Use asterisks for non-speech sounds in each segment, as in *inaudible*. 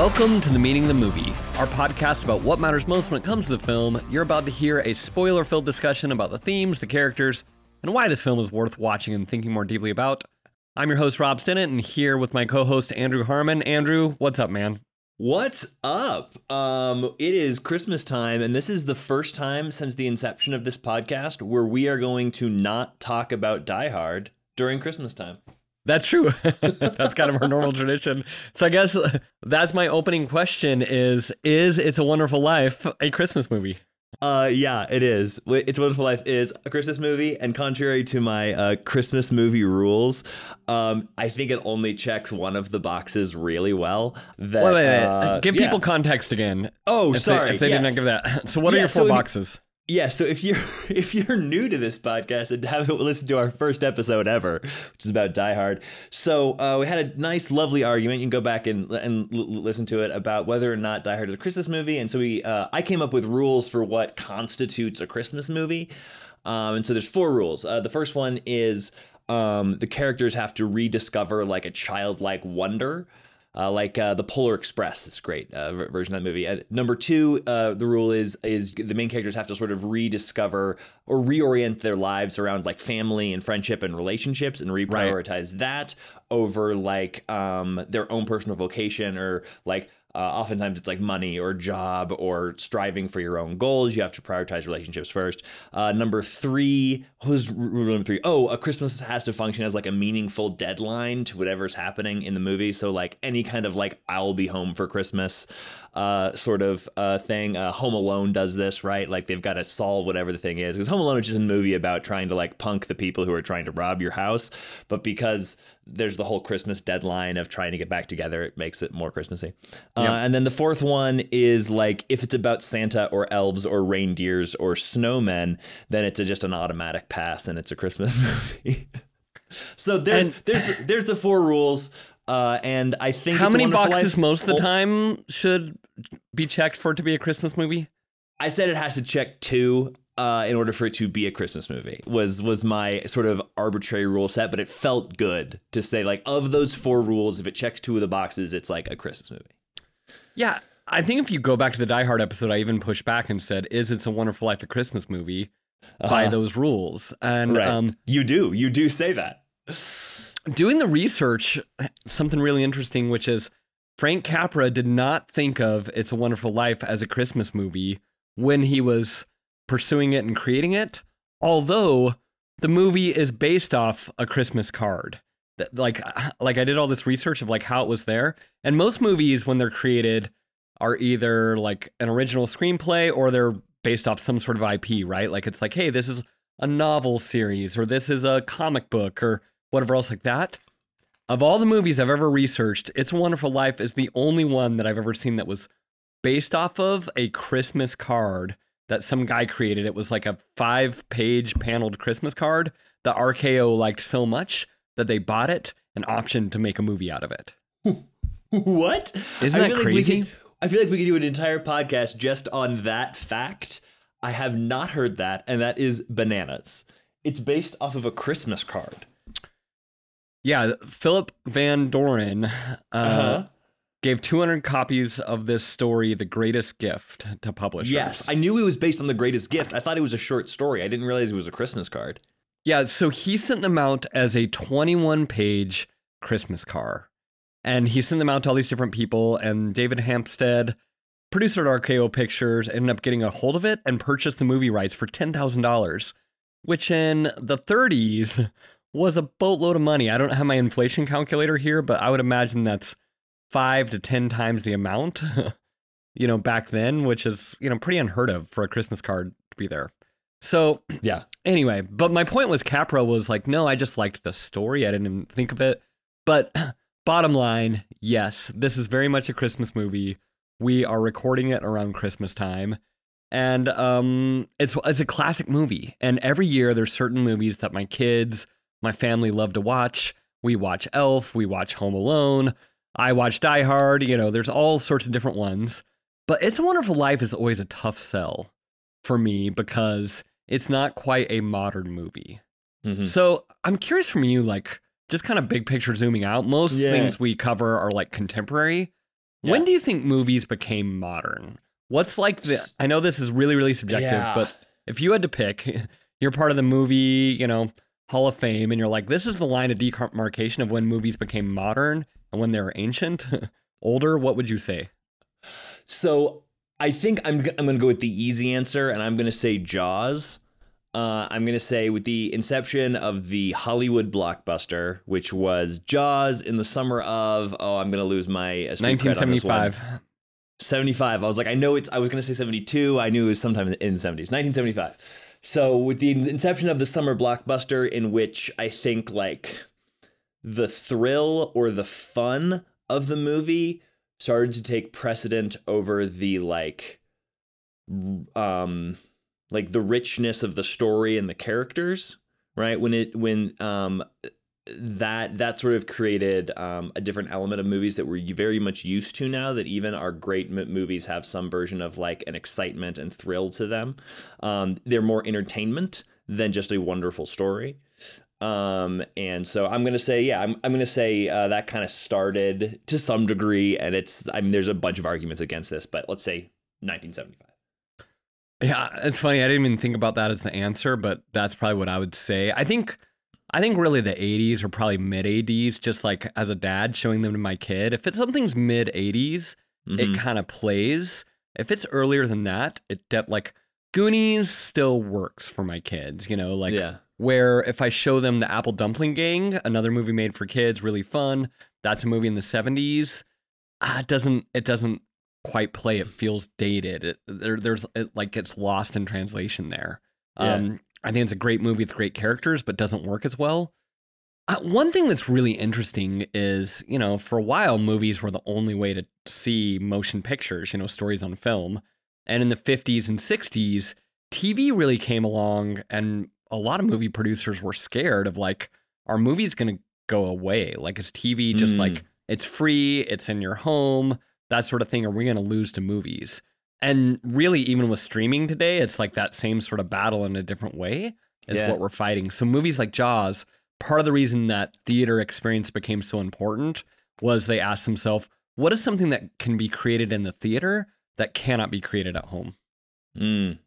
Welcome to The Meaning of the Movie, our podcast about what matters most when it comes to the film. You're about to hear a spoiler filled discussion about the themes, the characters, and why this film is worth watching and thinking more deeply about. I'm your host, Rob Stinnett, and here with my co host, Andrew Harmon. Andrew, what's up, man? What's up? Um, it is Christmas time, and this is the first time since the inception of this podcast where we are going to not talk about Die Hard during Christmas time. That's true. *laughs* that's kind of our normal tradition. So I guess that's my opening question is is It's a Wonderful Life a Christmas movie? Uh, yeah, it is. It's a Wonderful Life is a Christmas movie, and contrary to my uh, Christmas movie rules, um, I think it only checks one of the boxes really well. That, wait, wait, wait. Uh, give yeah. people context again. Oh, if sorry. They, if they yeah. did not give that. *laughs* So what are Yeah, your four so boxes? Yeah, so if you're *laughs* if you're new to this podcast and haven't listened to our first episode ever, which is about Die Hard, so uh, we had a nice, lovely argument. You can go back and and listen to it about whether or not Die Hard is a Christmas movie. And so we, uh, I came up with rules for what constitutes a Christmas movie. Um, and so there's four rules. Uh, the first one is um, the characters have to rediscover like a childlike wonder. Uh, like uh, the Polar Express is great uh, ver- version of that movie. Uh, number two, uh, the rule is is the main characters have to sort of rediscover or reorient their lives around like family and friendship and relationships and reprioritize that over like um, their own personal vocation or like uh, oftentimes it's like money or job or striving for your own goals. You have to prioritize relationships first. Uh, number three was rule number three? Oh, a Christmas has to function as like a meaningful deadline to whatever's happening in the movie. So like any kind of like I'll be home for Christmas uh, sort of uh, thing. Uh, home Alone does this, right? Like they've got to solve whatever the thing is. Because Home Alone is just a movie about trying to like punk the people who are trying to rob your house. But because there's the whole Christmas deadline of trying to get back together, it makes it more Christmassy. Uh, and then the fourth one is like if it's about Santa or elves or reindeers or snowmen, then it's a, just an automatic pass and it's a Christmas *laughs* movie. so there's And- there's the, there's the four rules. Uh, and I think How many boxes Life- most of the time should be checked for it to be a Christmas movie? I said it has to check two uh, in order for it to be a Christmas movie. Was was my sort of arbitrary rule set, but it felt good to say like of those four rules, if it checks two of the boxes, it's like a Christmas movie. Yeah, I think if you go back to the Die Hard episode, I even pushed back and said, "Is It's a Wonderful Life a Christmas movie?" by Uh-huh. those rules. And Right. um, you do, you do say that. Doing the research, something really interesting, which is Frank Capra did not think of It's a Wonderful Life as a Christmas movie when he was pursuing it and creating it, although the movie is based off a Christmas card. Like, *sighs* like I did all this research of like how it was there, and most movies when they're created are either like an original screenplay or they're based off some sort of IP, right? Like it's like, hey, this is a novel series or this is a comic book or whatever else like that. Of all the movies I've ever researched, It's a Wonderful Life is the only one that I've ever seen that was based off of a Christmas card that some guy created. It was like a five page paneled Christmas card that RKO liked so much that they bought it and optioned to make a movie out of it. *laughs* what? Isn't I that feel like crazy? could- I feel like we could do an entire podcast just on that fact. I have not heard that, and that is bananas. It's based off of a Christmas card. Yeah, Philip Van Doren uh, Uh-huh. gave 200 copies of this story the greatest gift to publishers. Yes, I knew it was based on the greatest gift. I thought it was a short story. I didn't realize it was a Christmas card. Yeah, so he sent them out as a 21 page Christmas card. And he sent them out to all these different people. And David Hempstead, producer at RKO Pictures, ended up getting a hold of it and purchased the movie rights for $10,000, which in the 30s was a boatload of money. I don't have my inflation calculator here, but I would imagine that's five to 10 times the amount, *laughs* you know, back then, which is, you know, pretty unheard of for a Christmas card to be there. So *clears throat* Yeah. Anyway, but my point was Capra was like, no, I just liked the story. I didn't even think of it. But *clears throat* bottom line, yes, this is very much a Christmas movie. We are recording it around Christmas time. And um, it's it's a classic movie. And every year there's certain movies that my kids, my family love to watch. We watch Elf, we watch Home Alone, I watch Die Hard, you know, there's all sorts of different ones. But It's a Wonderful Life is always a tough sell for me because it's not quite a modern movie. Mhm. So I'm curious from you, like, just kind of big picture zooming out. Most Yeah. things we cover are like contemporary. When do you think movies became modern? What's like the I know this is really really subjective, Yeah. but if you had to pick, *laughs* you're part of the movie, you know, Hall of Fame and you're like this is the line of demarcation of when movies became modern and when they were ancient, *laughs* older, what would you say? So I think I'm I'm gonna go with the easy answer, and I'm gonna say Jaws. Uh, I'm gonna say with the inception of the Hollywood blockbuster, which was Jaws in the summer of oh I'm gonna lose my uh, street cred on this one. 1975. 75. I was like, I know it's, I was going to say 72. I knew it was sometime in the 70s, 1975. So, with the inception of the summer blockbuster, in which I think like the thrill or the fun of the movie started to take precedent over the like, um, like the richness of the story and the characters, right? When it, when, um, that that sort of created um, a different element of movies that we're very much used to now. That even our great m- movies have some version of like an excitement and thrill to them. Um, they're more entertainment than just a wonderful story. Um, and so I'm gonna say, yeah, I'm, I'm gonna say uh, that kind of started to some degree, and it's I mean, there's a bunch of arguments against this, but let's say 1975. Yeah, it's funny. I didn't even think about that as the answer, but that's probably what I would say. I think I think really the 80s or probably mid 80s just like as a dad showing them to my kid. If it's something's mid 80s, Mhm. it kind of plays. If it's earlier than that, it de- like Goonies still works for my kids, you know, like yeah, where if I show them the Apple Dumpling Gang, another movie made for kids, really fun. That's a movie in the 70s. Ah, it doesn't it doesn't quite play. It feels dated. It, there, there's it, like it's lost in translation there. Yeah. Um, I think it's a great movie with great characters, but doesn't work as well. Uh, one thing that's really interesting is, you know, for a while, movies were the only way to see motion pictures, you know, stories on film. And in the 50s and 60s, TV really came along, and a lot of movie producers were scared of like, our movie's going to go away. Like, is TV just Mm. like, it's free, it's in your home, that sort of thing? Are we going to lose to movies? And really, even with streaming today, it's like that same sort of battle in a different way is Yeah. what we're fighting. So, movies like Jaws, part of the reason that theater experience became so important was they asked themselves, what is something that can be created in the theater that cannot be created at home? Mm.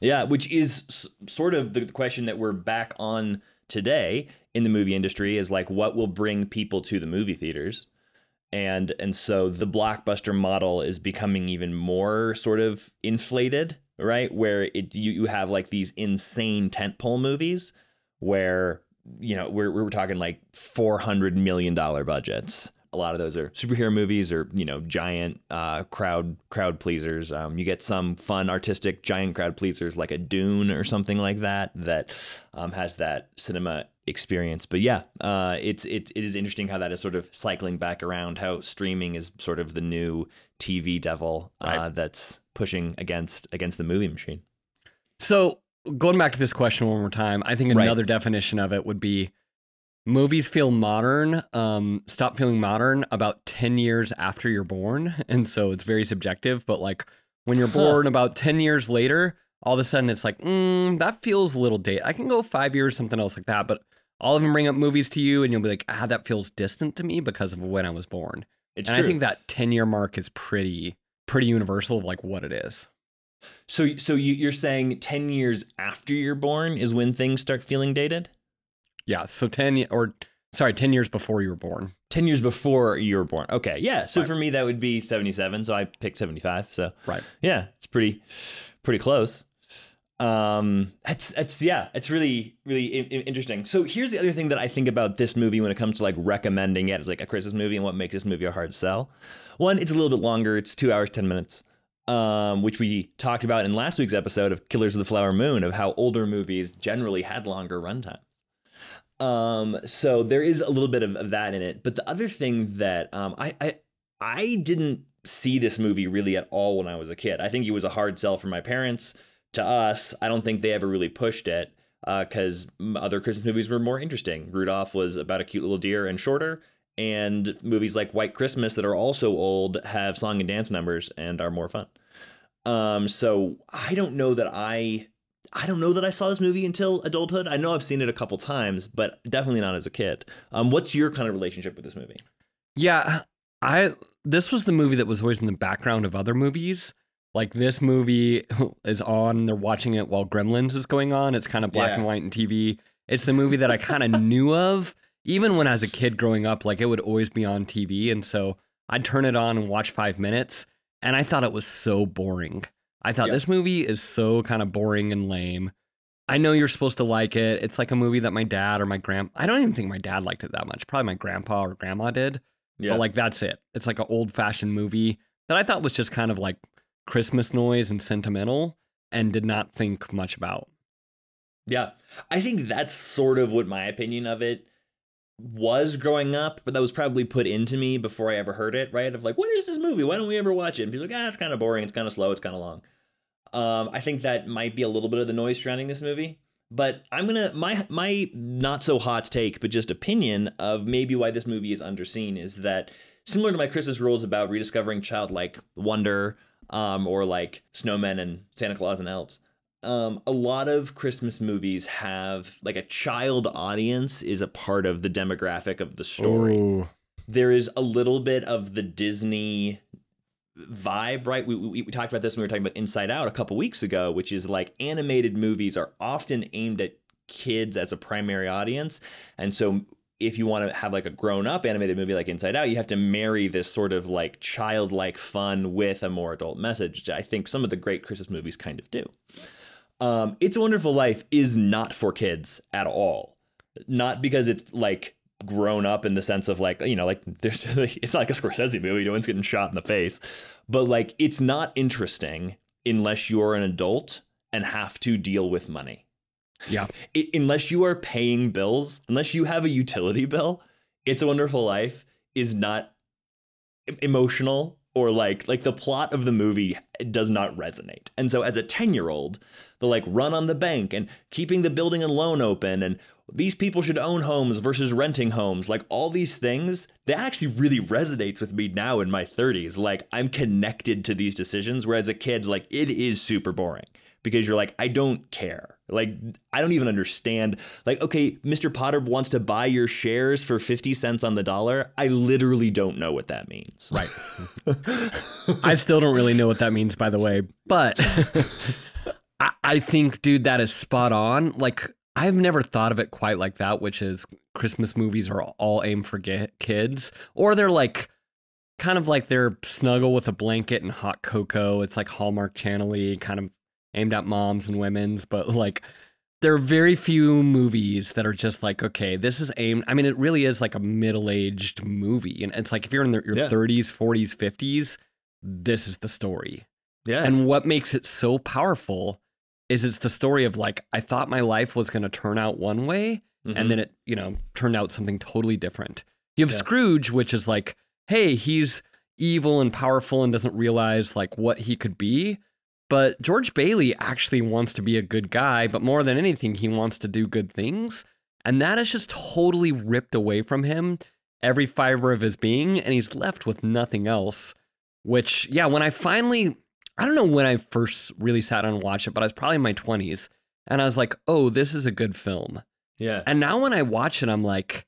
Yeah, which is s- sort of the question that we're back on today in the movie industry is like what will bring people to the movie theaters. And and so the blockbuster model is becoming even more sort of inflated, right? Where it you, you have like these insane tentpole movies where you know we're we're talking like 400 million dollar budgets a lot of those are superhero movies or you know giant uh, crowd crowd pleasers um, you get some fun artistic giant crowd pleasers like a dune or something like that that um, has that cinema experience but yeah uh, it's it, it is interesting how that is sort of cycling back around how streaming is sort of the new tv devil uh, Right. that's pushing against against the movie machine So, going back to this question one more time, I think Right. another definition of it would be movies feel modern, um, stop feeling modern about 10 years after you're born. *laughs* And so it's very subjective, but like when you're born about 10 years later, all of a sudden it's like, mm, that feels a little date. I can go five years, something else like that, but all of them bring up movies to you and you'll be like, ah, that feels distant to me because of when I was born. it's and true I think that 10 year mark is pretty, pretty universal of like what it is. so so you, you're saying 10 years after you're born is when things start feeling dated Yeah. So 10 or sorry, 10 years before you were born. 10 years before you were born. Okay. Yeah. So Right. for me, that would be 77. So I picked 75. So Right. yeah, it's pretty, pretty close. Um, it's, it's, yeah, it's really, really interesting. So here's the other thing that I think about this movie when it comes to like recommending it as like a Christmas movie and what makes this movie a hard sell. One, it's a little bit longer. It's two hours, 10 minutes. Um, which we talked about in last week's episode of Killers of the Flower Moon of how older movies generally had longer runtimes. Um, so there is a little bit of, of that in it. But the other thing that um, I, I I didn't see this movie really at all when I was a kid. I think it was a hard sell for my parents. To us, I don't think they ever really pushed it because other Christmas movies were more interesting. Rudolph was about a cute little deer and shorter, and movies like White Christmas that are also old have song and dance numbers and are more fun. Um, so I don't know that I I don't know that I saw this movie until adulthood. I know I've seen it a couple times, but definitely not as a kid. Um, what's your kind of relationship with this movie? Yeah. I this was the movie that was always in the background of other movies. Like this movie is on, they're watching it while Gremlins is going on. It's kind of black Yeah. and white and TV. It's the movie that I kind of *laughs* knew of, even when I was a kid growing up. Like it would always be on TV, and so I'd turn it on and watch five minutes, and I thought it was so boring. I thought Yeah. this movie is so kind of boring and lame. I know you're supposed to like it. It's like a movie that my dad or my grand I don't even think my dad liked it that much. Probably my grandpa or grandma did. Yeah. But like that's it. It's like an old fashioned movie that I thought was just kind of like Christmas noise and sentimental and did not think much about. Yeah. I think that's sort of what my opinion of it was growing up, but that was probably put into me before I ever heard it, right? Of like, what is this movie? Why don't we ever watch it? And people like, ah, it's kind of boring, it's kind of slow, it's kind of long. Um, I think that might be a little bit of the noise surrounding this movie. But I'm gonna my my not so hot take, but just opinion of maybe why this movie is underseen is that similar to my Christmas rules about rediscovering childlike wonder, um, or like snowmen and Santa Claus and elves um, a lot of Christmas movies have like a child audience is a part of the demographic of the story. Ooh. There is a little bit of the Disney vibe, right? We, we, we talked about this when we were talking about Inside Out a couple weeks ago, which is like animated movies are often aimed at kids as a primary audience. And so if you want to have like a grown up animated movie like Inside Out, you have to marry this sort of like childlike fun with a more adult message, I think some of the great Christmas movies kind of do. Um, it's a Wonderful Life is not for kids at all. Not because it's like grown up in the sense of like you know like *laughs* there's it's not like a Scorsese movie. No one's getting shot in the face, but like it's not interesting unless you're an adult and have to deal with money. Yeah. It, unless you are paying bills, unless you have a utility bill, It's a Wonderful Life is not emotional or like like the plot of the movie does not resonate. And so as a 10-year-old, the like run on the bank and keeping the building and loan open and these people should own homes versus renting homes, like all these things, that actually really resonates with me now in my 30s. Like I'm connected to these decisions whereas a kid like it is super boring because you're like I don't care. Like I don't even understand. Like okay, Mr. Potter wants to buy your shares for 50 cents on the dollar. I literally don't know what that means. Right. I still don't really know what that means, by the way, but I, I think, dude, that is spot on. Like, I've never thought of it quite like that, which is Christmas movies are all aimed for kids, or they're like kind of like they're snuggle with a blanket and hot cocoa. It's like Hallmark Channel kind of aimed at moms and women's, but like there are very few movies that are just like, okay, this is aimed. I mean, it really is like a middle aged movie. And it's like if you're in the, your Yeah. 30s, 40s, 50s, this is the story. Yeah. And what makes it so powerful is it's the story of like, I thought my life was going to turn out one way, Mhm. and then it, you know, turned out something totally different. You have Yeah. Scrooge, which is like, hey, he's evil and powerful and doesn't realize like what he could be. But George Bailey actually wants to be a good guy, but more than anything, he wants to do good things. And that is just totally ripped away from him, every fiber of his being, and he's left with nothing else. Which, yeah, when I finally, I don't know when I first really sat down and watched it, but I was probably in my 20s. And I was like, oh, this is a good film. yeah. And now when I watch it, I'm like,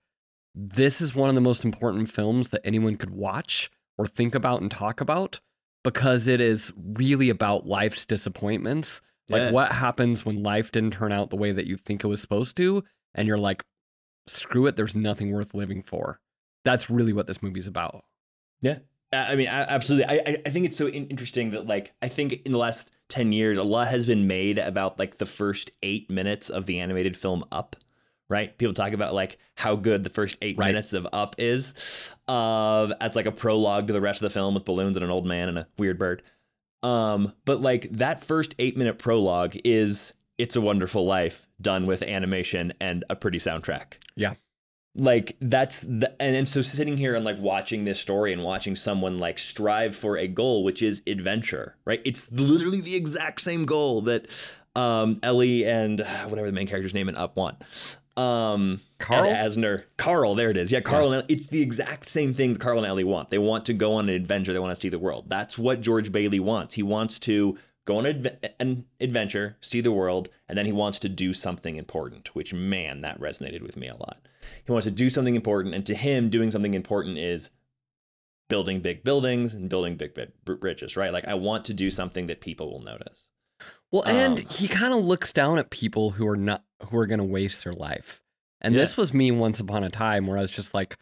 this is one of the most important films that anyone could watch or think about and talk about because it is really about life's disappointments. Like what happens when life didn't turn out the way that you think it was supposed to, and you're like, screw it, there's nothing worth living for. That's really what this movie's about. Yeah. I mean, absolutely. I, I- think it's so in- interesting that, like, I think in the last 10 years, a lot has been made about, like, the first eight minutes of the animated film Up, right? People talk about, like, how good the first eight Right. minutes of Up is um, as, like, a prologue to the rest of the film with balloons and an old man and a weird bird. Um, but, like, that first eight minute prologue is It's a Wonderful Life done with animation and a pretty soundtrack Yeah. like that's the and, and so sitting here and like watching this story and watching someone like strive for a goal which is adventure right it's literally the exact same goal that um ellie and uh, whatever the main character's name in up want um Carl? Asner. Carl there it is. Yeah carl and it's the exact same thing that carl and ellie want. They want to go on an adventure. They want to see the world. That's what george bailey wants. He wants to go on adve- an adventure see the world and then he wants to do something important which man that resonated with me a lot. He wants to do something important and to him doing something important is building big buildings and building big bridges, right? Like I want to do something that people will notice. Well, and um, he kind of looks down at people who are not who are going to waste their life. And yeah. this was me once upon a time where I was just like,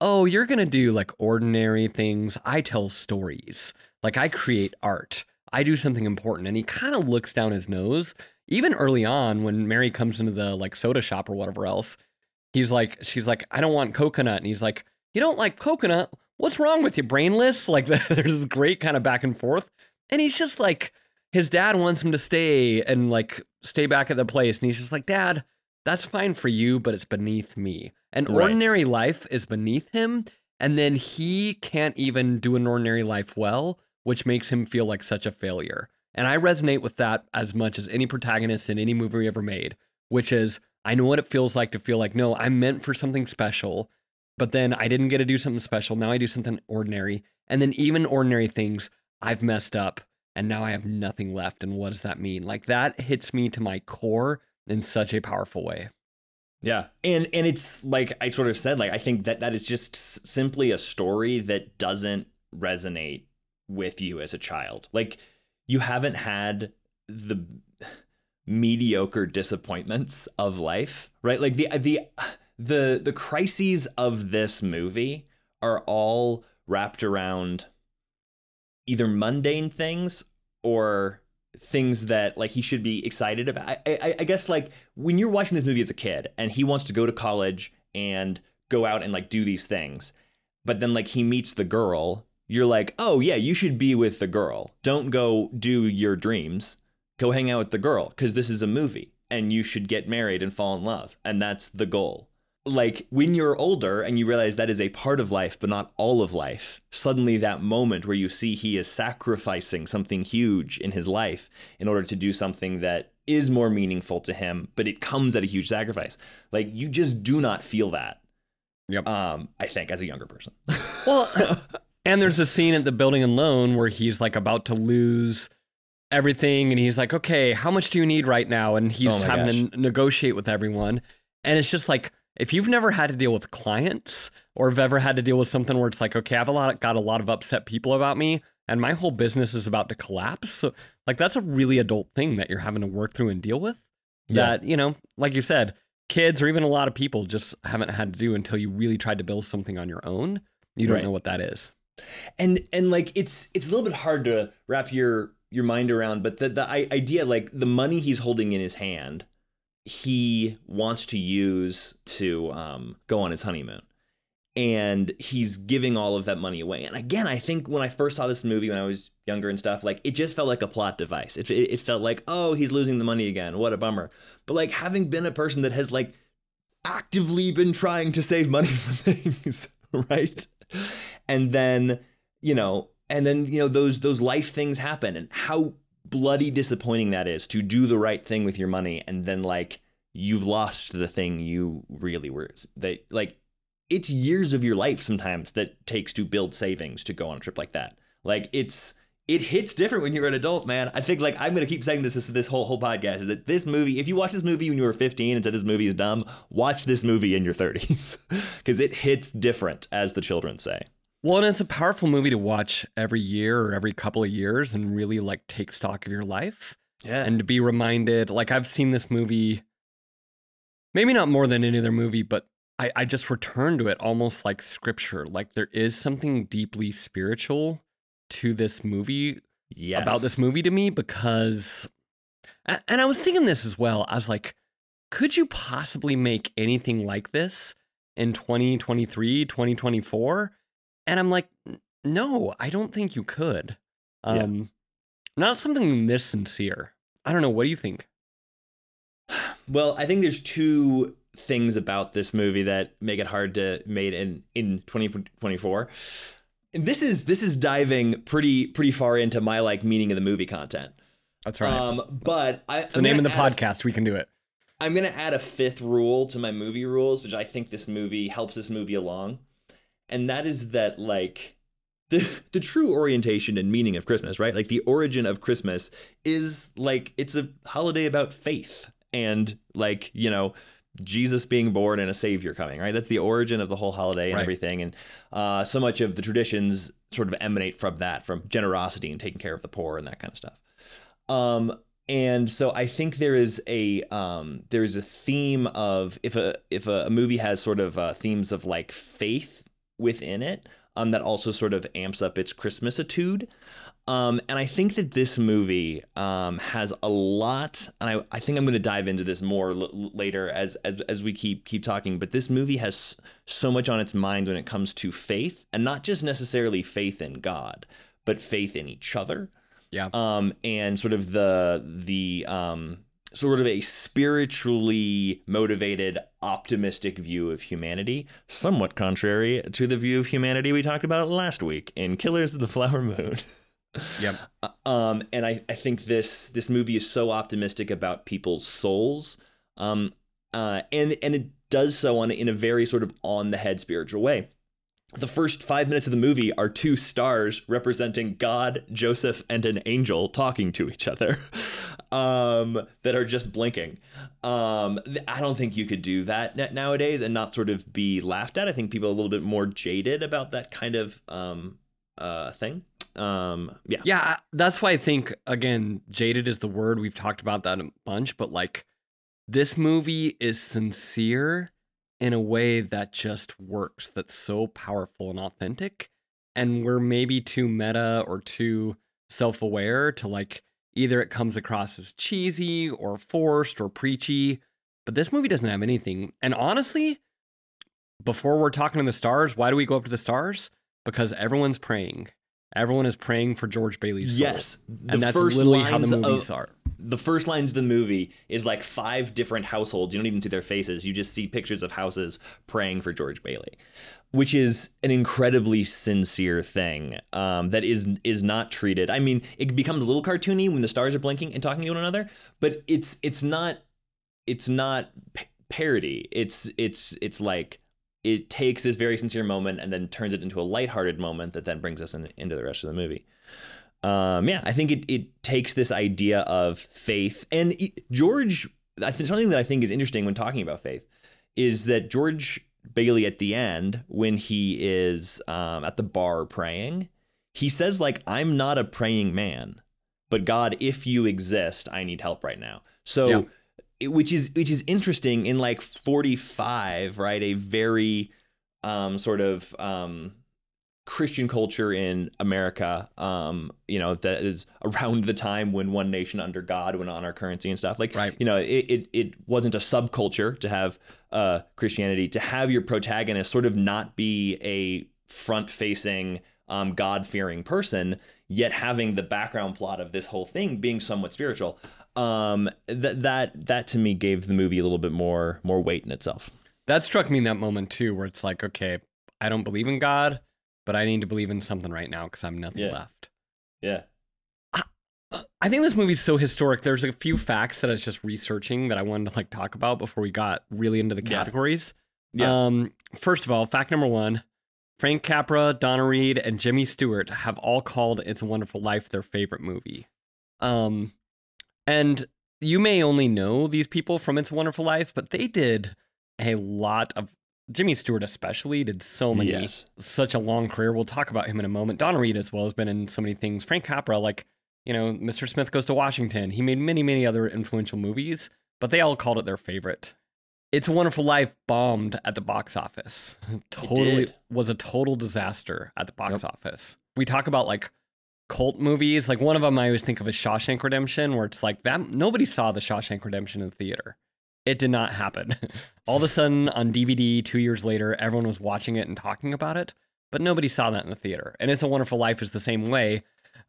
"Oh, you're going to do like ordinary things. I tell stories. Like I create art. I do something important." And he kind of looks down his nose even early on when Mary comes into the like soda shop or whatever else. He's like she's like, "I don't want coconut." And he's like, "You don't like coconut? What's wrong with you, brainless?" Like *laughs* there's this great kind of back and forth. And he's just like his dad wants him to stay and like stay back at the place. And he's just like, Dad, that's fine for you, but it's beneath me. An right. ordinary life is beneath him. And then he can't even do an ordinary life well, which makes him feel like such a failure. And I resonate with that as much as any protagonist in any movie ever made, which is I know what it feels like to feel like, no, I'm meant for something special, but then I didn't get to do something special. Now I do something ordinary. And then even ordinary things, I've messed up and now I have nothing left. And what does that mean? Like that hits me to my core in such a powerful way. Yeah. And and it's like I sort of said like I think that that is just simply a story that doesn't resonate with you as a child. Like you haven't had the mediocre disappointments of life, right? Like the the the the crises of this movie are all wrapped around either mundane things or things that like he should be excited about. I, I, I, guess like when you're watching this movie as a kid and he wants to go to college and go out and like do these things, but then like he meets the girl, you're like, oh yeah, you should be with the girl. Don't go do your dreams. Go hang out with the girl because this is a movie and you should get married and fall in love and that's the goal like when you're older and you realize that is a part of life but not all of life suddenly that moment where you see he is sacrificing something huge in his life in order to do something that is more meaningful to him but it comes at a huge sacrifice. Like you just do not feel that yep. um i think as a younger person. *laughs* Well and there's a scene at the building and loan where he's like about to lose everything and he's like okay how much do you need right now? And he's oh having gosh. to negotiate with everyone. And it's just like if you've never had to deal with clients or have ever had to deal with something where it's like, okay, I've a lot got a lot of upset people about me and my whole business is about to collapse. So, like that's a really adult thing that you're having to work through and deal with. Yeah. That, you know, like you said, kids or even a lot of people just haven't had to do until you really tried to build something on your own. You don't right. know what that is. And and like it's it's a little bit hard to wrap your your mind around, but the the idea like the money he's holding in his hand he wants to use to um, go on his honeymoon. And he's giving all of that money away. And again, I think when I first saw this movie when I was younger and stuff, like it just felt like a plot device. It, it, it felt like, oh, he's losing the money again. What a bummer. But like having been a person that has like actively been trying to save money *laughs* for things, right? And then, you know, and then, you know, those those life things happen and how bloody disappointing that is to do the right thing with your money and then like you've lost the thing you really were that like it's years of your life sometimes that takes to build savings to go on a trip like that. Like it's it hits different when you're an adult man. I think like i'm gonna keep saying this this, this whole whole podcast is that this movie if you watch this movie when you were 15 and said this movie is dumb watch this movie in your 30s because *laughs* it hits different as the children say well, and it's a powerful movie to watch every year or every couple of years and really like take stock of your life. Yeah. And to be reminded, like I've seen this movie, maybe not more than any other movie, but I, I just return to it almost like scripture. Like there is something deeply spiritual to this movie yes. about this movie to me because, and I was thinking this as well. I was like, could you possibly make anything like this in 2023, 2024? And I'm like, no, I don't think you could. Um, yeah. Not something this sincere. I don't know. What do you think? *sighs* Well, I think there's two things about this movie that make it hard to made in in 2024. And this is this is diving pretty pretty far into my like meaning of the movie content. That's right. Um, but I, it's the I'm name of the podcast. we can do it. I'm gonna add a fifth rule to my movie rules, which I think this movie helps this movie along and that is that like the the true orientation and meaning of Christmas, right? Like the origin of Christmas is like it's a holiday about faith and like, you know, Jesus being born and a savior coming, right? That's the origin of the whole holiday and Right. everything. And uh, so much of the traditions sort of emanate from that, from generosity and taking care of the poor and that kind of stuff. Um, and so I think there is a um, there is a theme of if a if a, movie has sort of uh, themes of like faith within it, um, that also sort of amps up its Christmasitude. Um, and I think that this movie um, has a lot, and I, I think I'm going to dive into this more l- later as, as as we keep keep talking. But this movie has so much on its mind when it comes to faith, and not just necessarily faith in God, but faith in each other Yeah. um, and sort of the the um, sort of a spiritually motivated, optimistic view of humanity, somewhat contrary to the view of humanity we talked about last week in Killers of the Flower Moon. *laughs* Yep. Um, and I, I think this this movie is so optimistic about people's souls, um, uh, and and it does so on in a very sort of on the head spiritual way. The first five minutes of the movie are two stars representing God, Joseph, and an angel talking to each other, *laughs* um, that are just blinking. Um, I don't think you could do that nowadays and not sort of be laughed at. I think people are a little bit more jaded about that kind of um, uh, thing. Um, yeah. Yeah, that's why I think again, jaded is the word. We've talked about that a bunch, but like this movie is sincere in a way that just works. That's so powerful and authentic. And we're maybe too meta or too self-aware to like either it comes across as cheesy or forced or preachy, but this movie doesn't have anything. And honestly, before we're talking to the stars, why do we go up to the stars? Because everyone's praying. Everyone is praying for George Bailey's soul. Yes, and that's literally how the movies are. The first lines of the movie is like five different households. You don't even see their faces. You just see pictures of houses praying for George Bailey, which is an incredibly sincere thing um, that is is not treated. I mean, it becomes a little cartoony when the stars are blinking and talking to one another, but it's it's not it's not p- parody. It's it's it's like it takes this very sincere moment and then turns it into a lighthearted moment that then brings us in, into the rest of the movie. Um, yeah, I think it, it takes this idea of faith and it- George. I think something that I think is interesting when talking about faith is that George Bailey at the end, when he is um, at the bar praying, he says like, "I'm not a praying man, but God, if you exist, I need help right now." So Yeah. Which is which is interesting in like 45 right? A very um sort of um christian culture in america um you know that is around the time when one nation under god went on our currency and stuff. Like Right. you know it, it it wasn't a subculture to have uh christianity. To have your protagonist sort of not be a front facing um god fearing person yet having the background plot of this whole thing being somewhat spiritual um that that that to me gave the movie a little bit more more weight in itself That struck me in that moment too, where it's like, okay, I don't believe in God, but I need to believe in something right now because I'm nothing Yeah. left. yeah I think this movie's so historic. There's a few facts that I was just researching that I wanted to like talk about before we got really into the Yeah. categories. Yeah. Um, first of all, fact number one: Frank Capra, Donna Reed, and Jimmy Stewart have all called "It's a Wonderful Life" their favorite movie. Um, and you may only know these people from "It's a Wonderful Life," but they did a lot of. Jimmy Stewart especially did so many Yes. such a long career. We'll talk about him in a moment. Donna Reed as well has been in so many things. Frank Capra, like, you know, Mr. Smith Goes to Washington. He made many, many other influential movies, but they all called it their favorite. It's a Wonderful Life bombed at the box office. Totally did. was a total disaster at the box office. We talk about like cult movies. Like one of them I always think of is Shawshank Redemption, where it's like that nobody saw the Shawshank Redemption in the theater. It did not happen. *laughs* All of a sudden on DVD 2 years later, everyone was watching it and talking about it, but nobody saw that in the theater. And It's a Wonderful Life is the same way.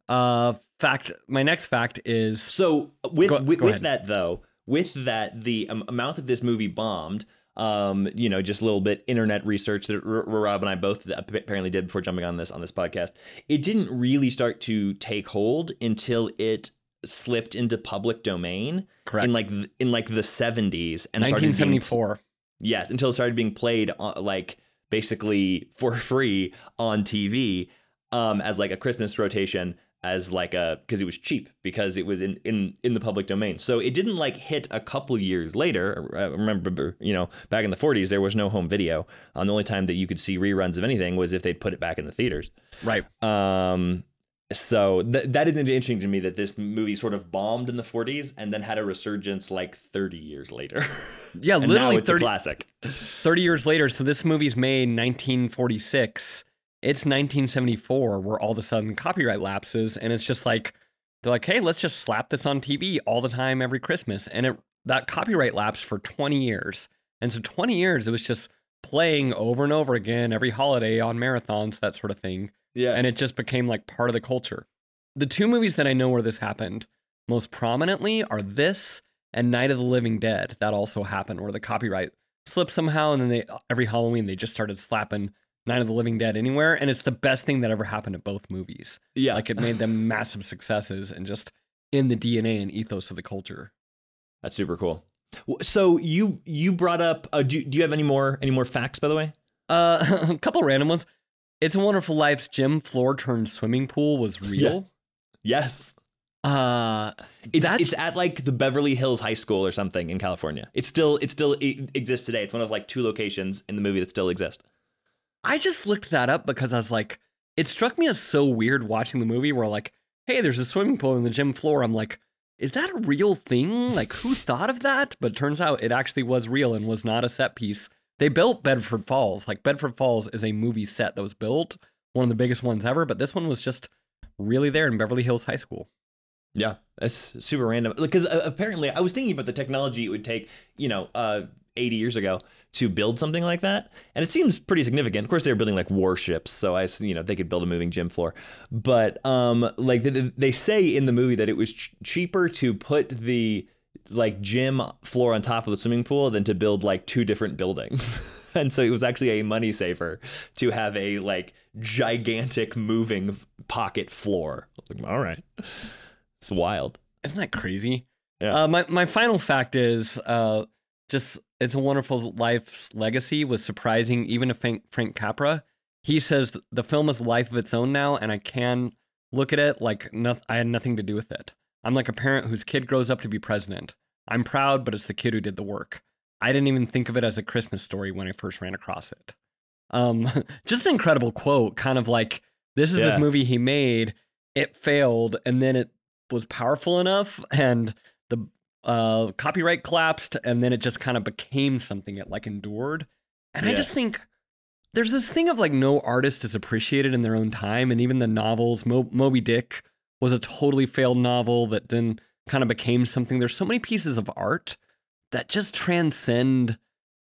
Uh fact my next fact is So with Go- with, go with that though, with that the amount that this movie bombed, um, you know, just a little bit internet research that R- R- Rob and I both apparently did before jumping on this on this podcast. It didn't really start to take hold until it slipped into public domain correct. in like th- in like the 70s and started being 1974. Yes, until it started being played on, like basically for free on TV um, as like a Christmas rotation as like a because it was cheap because it was in in in the public domain. So it didn't like hit a couple years later. I remember, you know, back in the 40s there was no home video. Um, the only time that you could see reruns of anything was if they'd put it back in the theaters. Right. Um so th- that is interesting to me that this movie sort of bombed in the 40s and then had a resurgence like 30 years later. Yeah, *laughs* literally now it's 30, a classic. 30 years later. So this movie's made 1946. It's 1974 where all of a sudden copyright lapses and it's just like they're like, "Hey, let's just slap this on TV all the time every Christmas." And it that copyright lapsed for 20 years. And so 20 years it was just playing over and over again every holiday on marathons, that sort of thing. Yeah. and it just became like part of the culture. The two movies that I know where this happened most prominently are this and Night of the Living Dead. That also happened where the copyright slipped somehow, and then they every Halloween they just started slapping Night of the Living Dead anywhere, and it's the best thing that ever happened to both movies. yeah. Like it made them *laughs* massive successes and just in the DNA and ethos of the culture. That's super cool. So you you brought up uh, do, do you have any more any more facts by the way? Uh, *laughs* a couple random ones. It's a Wonderful Life's gym floor turned swimming pool was *laughs* real. Yes. Uh, It's it's at like the Beverly Hills High School or something in California. It's still it still e- exists today. It's one of like two locations in the movie that still exist. I just looked that up because I was like, it struck me as so weird watching the movie where like, hey, there's a swimming pool in the gym floor. I'm like, is that a real thing? Like, who thought of that? But turns out it actually was real and was not a set piece. They built Bedford Falls. Like, Bedford Falls is a movie set that was built, one of the biggest ones ever, but this one was just really there in Beverly Hills High School. Yeah, that's super random. Because uh, apparently, I was thinking about the technology it would take, you know, uh, 80 years ago to build something like that, and it seems pretty significant. Of course, they were building like warships, so I, you know, they could build a moving gym floor. But um, like they, they say in the movie that it was ch- cheaper to put the like gym floor on top of the swimming pool than to build like two different buildings. *laughs* and so it was actually a money saver to have a like gigantic moving pocket floor. Like, all right. It's wild. Isn't that crazy? Yeah. Uh, my my final fact is uh, just it's a wonderful life's legacy was surprising even to Frank, Frank Capra. He says the film is a life of its own now, and I can look at it like no, I had nothing to do with it. I'm like a parent whose kid grows up to be president. I'm proud, but it's the kid who did the work. I didn't even think of it as a Christmas story when I first ran across it. Um, *laughs* just an incredible quote, kind of like this is Yeah. this movie he made. It failed, and then it was powerful enough, and the uh, copyright collapsed, and then it just kind of became something it like endured. And I just think there's this thing of like no artist is appreciated in their own time, and even the novels, Mo- Moby Dick was a totally failed novel that then kind of became something. There's so many pieces of art that just transcend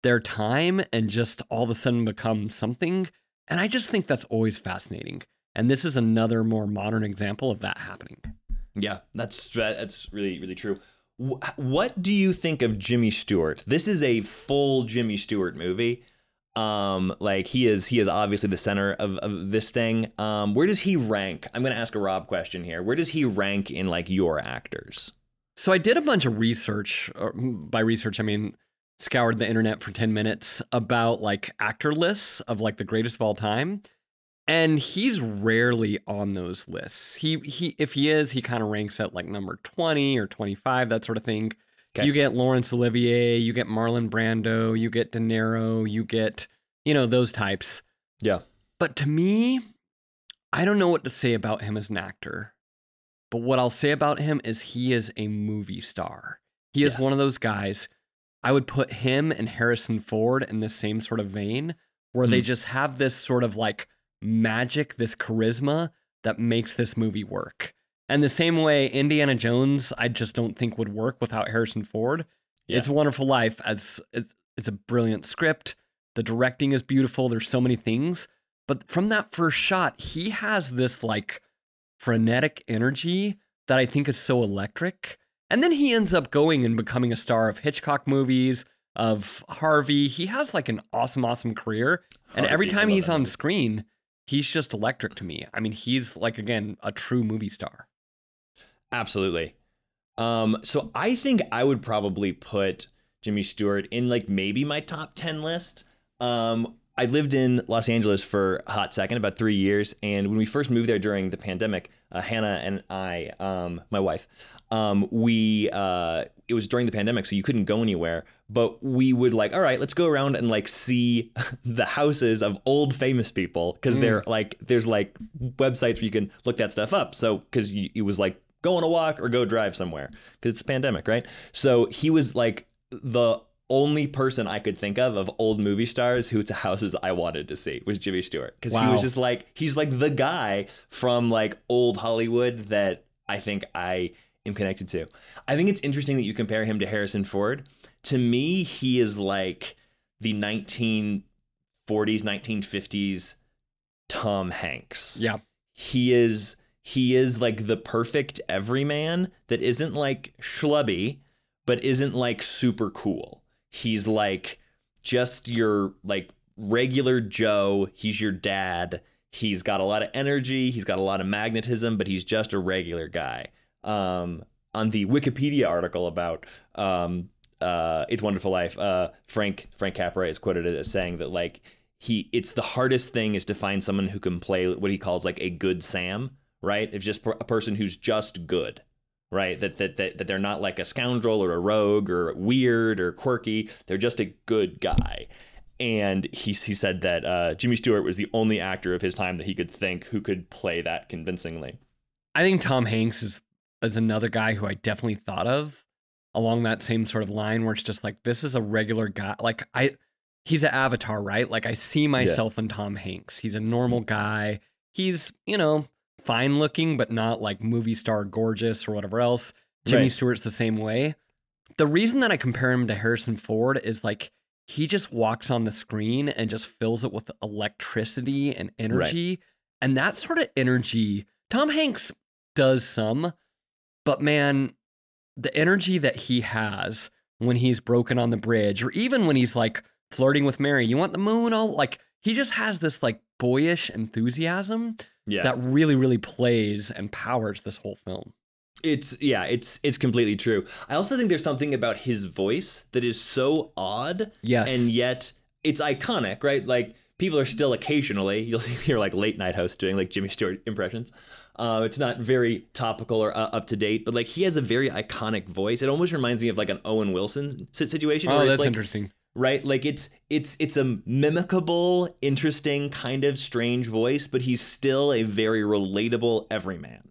their time and just all of a sudden become something. And I just think that's always fascinating. And this is another more modern example of that happening. Yeah, that's that's really really true. Wh- What do you think of Jimmy Stewart? This is a full Jimmy Stewart movie. Um, like he is he is obviously the center of, of this thing. Um, where does he rank? I'm gonna ask a Rob question here. Where does he rank in like your actors? So I did a bunch of research. Or by research, I mean scoured the internet for 10 minutes about like actor lists of like the greatest of all time. And he's rarely on those lists. He he if he is, he kind of ranks at like number 20 or 25, that sort of thing. Okay. You get Laurence Olivier, you get Marlon Brando, you get De Niro, you get, you know, those types. Yeah. But to me, I don't know what to say about him as an actor. But what I'll say about him is he is a movie star. He is Yes. one of those guys. I would put him and Harrison Ford in the same sort of vein where they Hmm. just have this sort of like magic, this charisma that makes this movie work. And the same way Indiana Jones, I just don't think would work without Harrison Ford. Yeah. It's a Wonderful Life as it's, it's a brilliant script. The directing is beautiful. There's so many things. But from that first shot, he has this like frenetic energy that I think is so electric. And then he ends up going and becoming a star of Hitchcock movies, of Harvey. He has like an awesome, awesome career. And every time he's on movie. screen, he's just electric to me. I mean, he's like, again, a true movie star. Absolutely. Um, so I think I would probably put Jimmy Stewart in like maybe my top 10 list. Um, I lived in Los Angeles for a hot second, about three years. And when we first moved there during the pandemic, uh, Hannah and I, um, my wife, um, we uh, it was during the pandemic, so you couldn't go anywhere. But we would like, all right, let's go around and like see *laughs* the houses of old famous people because mm. they're like, there's like websites where you can look that stuff up. So because it was like go on a walk or go drive somewhere because it's a pandemic, right? So he was like the only person I could think of of old movie stars who whose *laughs* houses I wanted to see was Jimmy Stewart because he was just like he's like the guy from like old Hollywood that I think I am connected to. I think it's interesting that you compare him to Harrison Ford. To me, he is like the 1940s, 1950s Tom Hanks. Yeah. he is he is like the perfect everyman that isn't like schlubby but isn't like super cool. He's like just your like regular joe. He's your dad. He's got a lot of energy. He's got a lot of magnetism but he's just a regular guy. Um on the wikipedia article about um uh it's wonderful life uh frank frank capra is quoted as saying that like he it's the hardest thing is to find someone who can play what he calls like a good sam right? If just a person who's just good right? That, that that that they're not like a scoundrel or a rogue or weird or quirky. They're just a good guy. And he, he said that uh, Jimmy Stewart was the only actor of his time that he could think who could play that convincingly. I think Tom Hanks is is another guy who I definitely thought of along that same sort of line where it's just like this is a regular guy like I he's an avatar, right? Like I see myself in Tom Hanks. He's a normal mm-hmm. guy. He's, you know, fine looking but not like movie star gorgeous or whatever else. Jimmy Right. Stewart's the same way. The reason that I compare him to Harrison Ford is like he just walks on the screen and just fills it with electricity and energy. And that sort of energy, Tom Hanks does some, but man, the energy that he has when he's broken on the bridge, or even when he's like flirting with Mary, you want the moon? All like he just has this like boyish enthusiasm Yeah, that really, really plays and powers this whole film. it's yeah, it's it's completely true. I also think there's something about his voice that is so odd Yes. and yet it's iconic, right? Like people are still occasionally you'll see *laughs* hear like late night hosts doing like Jimmy Stewart impressions. Uh, it's not very topical or uh, up to date, but like he has a very iconic voice. It almost reminds me of like an Owen Wilson situation. oh, that's like, interesting. right? Like it's it's it's a mimicable, interesting kind of strange voice, but he's still a very relatable everyman.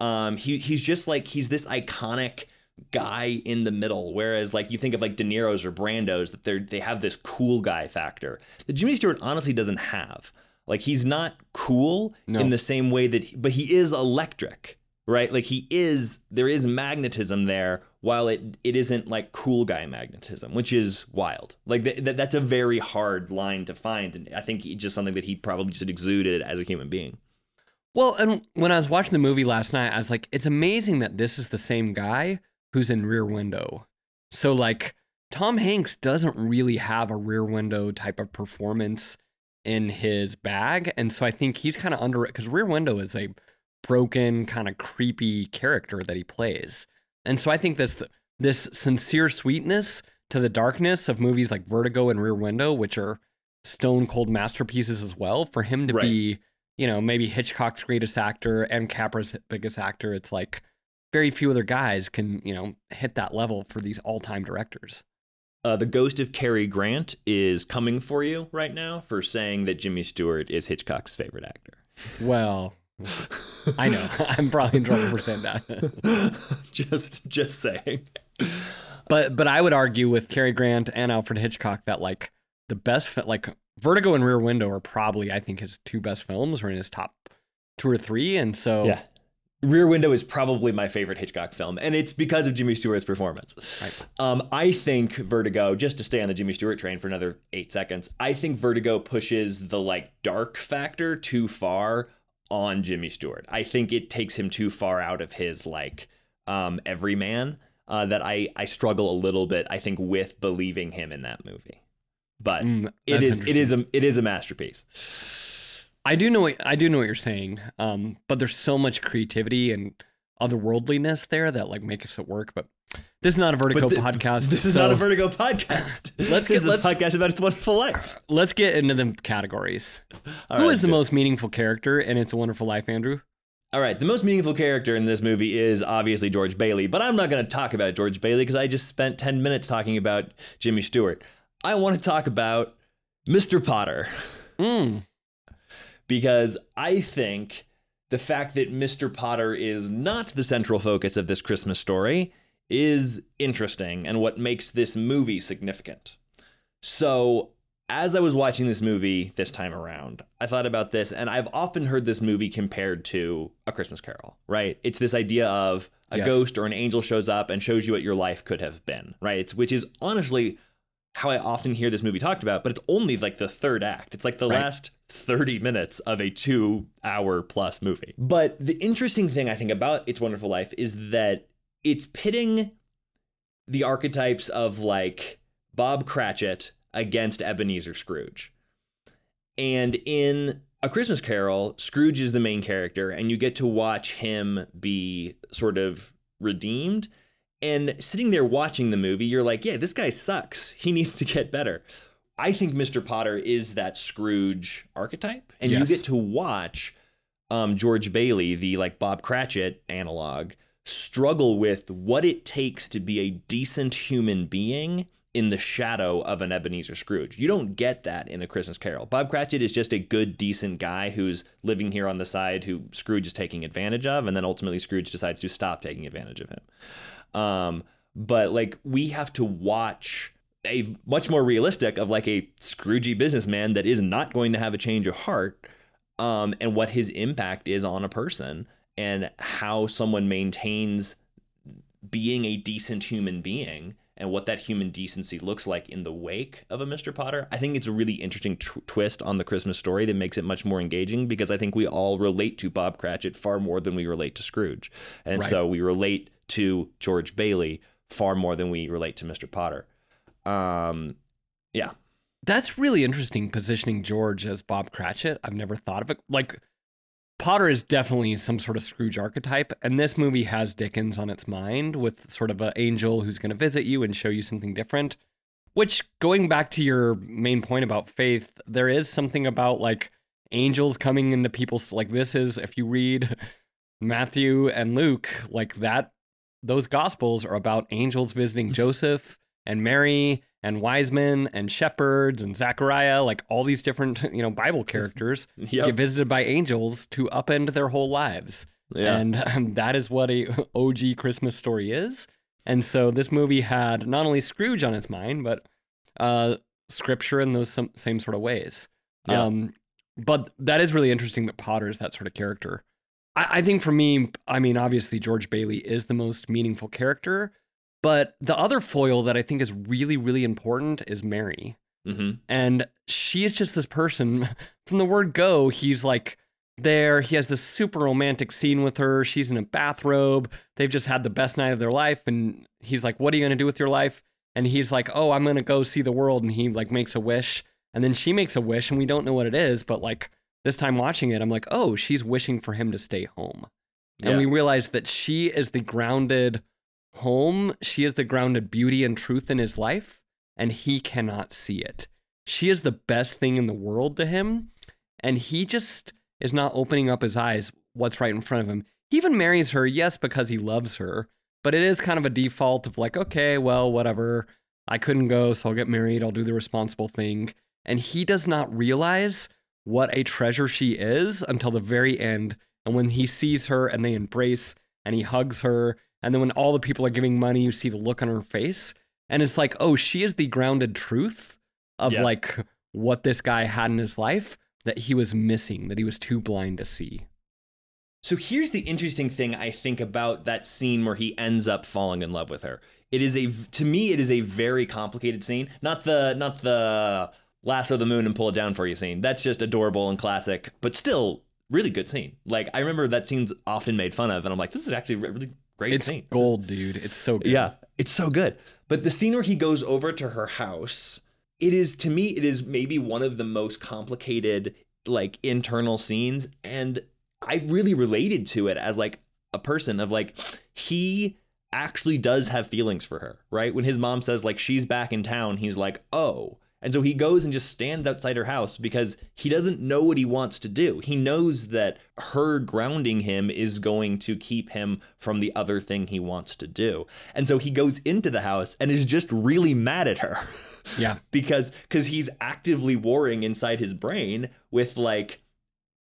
Um, he he's just like he's this iconic guy in the middle. Whereas like you think of like De Niro's or Brando's that they're they have this cool guy factor that Jimmy Stewart honestly doesn't have. Like he's not cool No. in the same way that, he, but he is electric, right? Like he is. There is magnetism there, while it it isn't like cool guy magnetism, which is wild. Like th- th- that's a very hard line to find, and I think it's just something that he probably just exuded as a human being. Well, and when I was watching the movie last night, I was like, it's amazing that this is the same guy who's in Rear Window. So, like, Tom Hanks doesn't really have a Rear Window type of performance in his bag. And so I think he's kind of under it because Rear Window is a broken, kind of creepy character that he plays. And so I think this, this sincere sweetness to the darkness of movies like Vertigo and Rear Window, which are stone cold masterpieces as well, for him to Right. be you know, maybe Hitchcock's greatest actor and Capra's biggest actor. It's like very few other guys can, you know, hit that level for these all time directors. Uh, the ghost of Cary Grant is coming for you right now for saying that Jimmy Stewart is Hitchcock's favorite actor. Well, I know. *laughs* I'm probably in trouble for saying that. just just saying. but but I would argue with Cary Grant and Alfred Hitchcock that like the best like Vertigo and Rear Window are probably I think his two best films or in his top two or three. And so Yeah. Rear Window is probably my favorite Hitchcock film, and it's because of Jimmy Stewart's performance. Right. Um, I think Vertigo, just to stay on the Jimmy Stewart train for another eight seconds, I think Vertigo pushes the like dark factor too far on Jimmy Stewart. I think it takes him too far out of his like um, everyman uh, that I I struggle a little bit. I think with believing him in that movie, but Mm, it is it is a it is a masterpiece. I do know what I do know what you're saying. Um, but there's so much creativity and otherworldliness there that like makes it work. But This is not a Vertigo the- podcast. This is so not a Vertigo podcast. *laughs* Let's this get- is a podcast about its wonderful life. Let's get into the categories. All Who right, is the most meaningful character in It's a Wonderful Life, Andrew? All right, the most meaningful character in this movie is obviously George Bailey, but I'm not going to talk about George Bailey because I just spent 10 minutes talking about Jimmy Stewart. I want to talk about Mr. Potter Mm. Because I think the fact that Mr. Potter is not the central focus of this Christmas story is interesting and what makes this movie significant. So, as I was watching this movie this time around, I thought about this, and I've often heard this movie compared to A Christmas Carol, right? It's this idea of a Yes. ghost or an angel shows up and shows you what your life could have been, right? It's, which is honestly how I often hear this movie talked about, but it's only like the third act. It's like the Right. last 30 minutes of a two hour plus movie. But the interesting thing I think about It's Wonderful Life is that it's pitting the archetypes of like Bob Cratchit against Ebenezer Scrooge. And in A Christmas Carol, Scrooge is the main character, and you get to watch him be sort of redeemed. And sitting there watching the movie, you're like, yeah, this guy sucks. He *laughs* needs to get better. I think Mr. Potter is that Scrooge archetype. And Yes. you get to watch um, George Bailey, the like Bob Cratchit analog, struggle with what it takes to be a decent human being in the shadow of an Ebenezer Scrooge. You don't get that in A Christmas Carol. Bob Cratchit is just a good, decent guy who's living here on the side who Scrooge is taking advantage of, and then ultimately Scrooge decides to stop taking advantage of him. Um, but like we have to watch a much more realistic of like a Scroogey businessman that is not going to have a change of heart, um, and what his impact is on a person and how someone maintains being a decent human being and what that human decency looks like in the wake of a Mr. Potter. I think it's a really interesting tw- twist on the Christmas story that makes it much more engaging because I think we all relate to Bob Cratchit far more than we relate to Scrooge. And Right. so we relate to George Bailey far more than we relate to Mr. Potter. Um, yeah. That's really interesting positioning George as Bob Cratchit. I've never thought of it. Like, Potter is definitely some sort of Scrooge archetype, and this movie has Dickens on its mind with sort of an angel who's going to visit you and show you something different. Which, going back to your main point about faith, there is something about like angels coming into people's like this is if you read Matthew and Luke, like that, those gospels are about angels visiting mm. Joseph and Mary and wise men and shepherds and Zechariah, like all these different, *laughs* you know, Bible *laughs* characters Yep. get visited by angels to upend their whole lives. Yeah. And um, that is what a *laughs* OG Christmas story is. And so this movie had not only Scrooge on its mind, but uh, scripture in those some, same sort of ways. Yeah. Um, but that is really interesting that Potter is that sort of character. I, I think for me, I mean, obviously George Bailey is the most meaningful character, but the other foil that I think is really, really important is Mary. hmm And she is just this person *laughs* from the word go. He's like there. He has this super romantic scene with her. She's in a bathrobe. They've just had the best night of their life. And he's like, What are you going to do with your life? And he's like, Oh, I'm going to go see the world. And he like makes a wish. And then she makes a wish, and we don't know what it is. But like this time watching it, I'm like, Oh, she's wishing for him to stay home. And Yeah. we realize that she is the grounded home. She is the grounded beauty and truth in his life, and he cannot see it. She is the best thing in the world to him, and he just is not opening up his eyes what's right in front of him. He even marries her, yes, because he loves her, but it is kind of a default of like, okay, well, whatever. I couldn't go, so I'll get married. I'll do the responsible thing. And he does not realize what a treasure she is until the very end. And when he sees her and they embrace and he hugs her, and then when all the people are giving money, you see the look on her face. And it's like, oh, she is the grounded truth of Yeah. like what this guy had in his life that he was missing, that he was too blind to see. So here's the interesting thing I think about that scene where he ends up falling in love with her. It is a to me it is a very complicated scene. Not the not the lasso the moon and pull it down for you scene. That's just adorable and classic, but still really good scene. Like I remember that scene's often made fun of and I'm like this is actually really great It's scene. gold, dude. It's so good. Yeah, it's so good. But the scene where he goes over to her house, it is to me, it is maybe one of the most complicated like internal scenes, and I really related to it as like a person of like he actually does have feelings for her, right? When his mom says like she's back in town, he's like, "Oh." And so he goes and just stands outside her house because he doesn't know what he wants to do. He knows that her grounding him is going to keep him from the other thing he wants to do. And so he goes into the house and is just really mad at her. *laughs* Yeah. because cuz he's actively warring inside his brain with like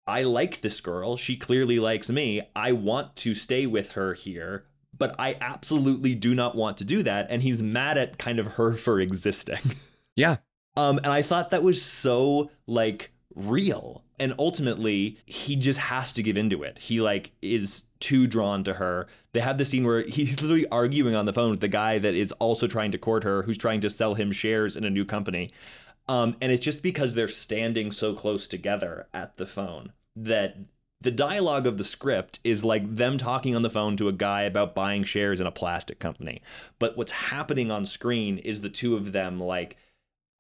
I like this girl. She clearly likes me. I want to stay with her here, but I absolutely do not want to do that and he's mad at kind of her for existing. *laughs* Yeah. Um, and I thought that was so like real. And ultimately, he just has to give into it. He like is too drawn to her. They have the scene where he's literally arguing on the phone with the guy that is also trying to court her, who's trying to sell him shares in a new company. Um, and it's just because they're standing so close together at the phone that the dialogue of the script is like them talking on the phone to a guy about buying shares in a plastic company. But what's happening on screen is the two of them like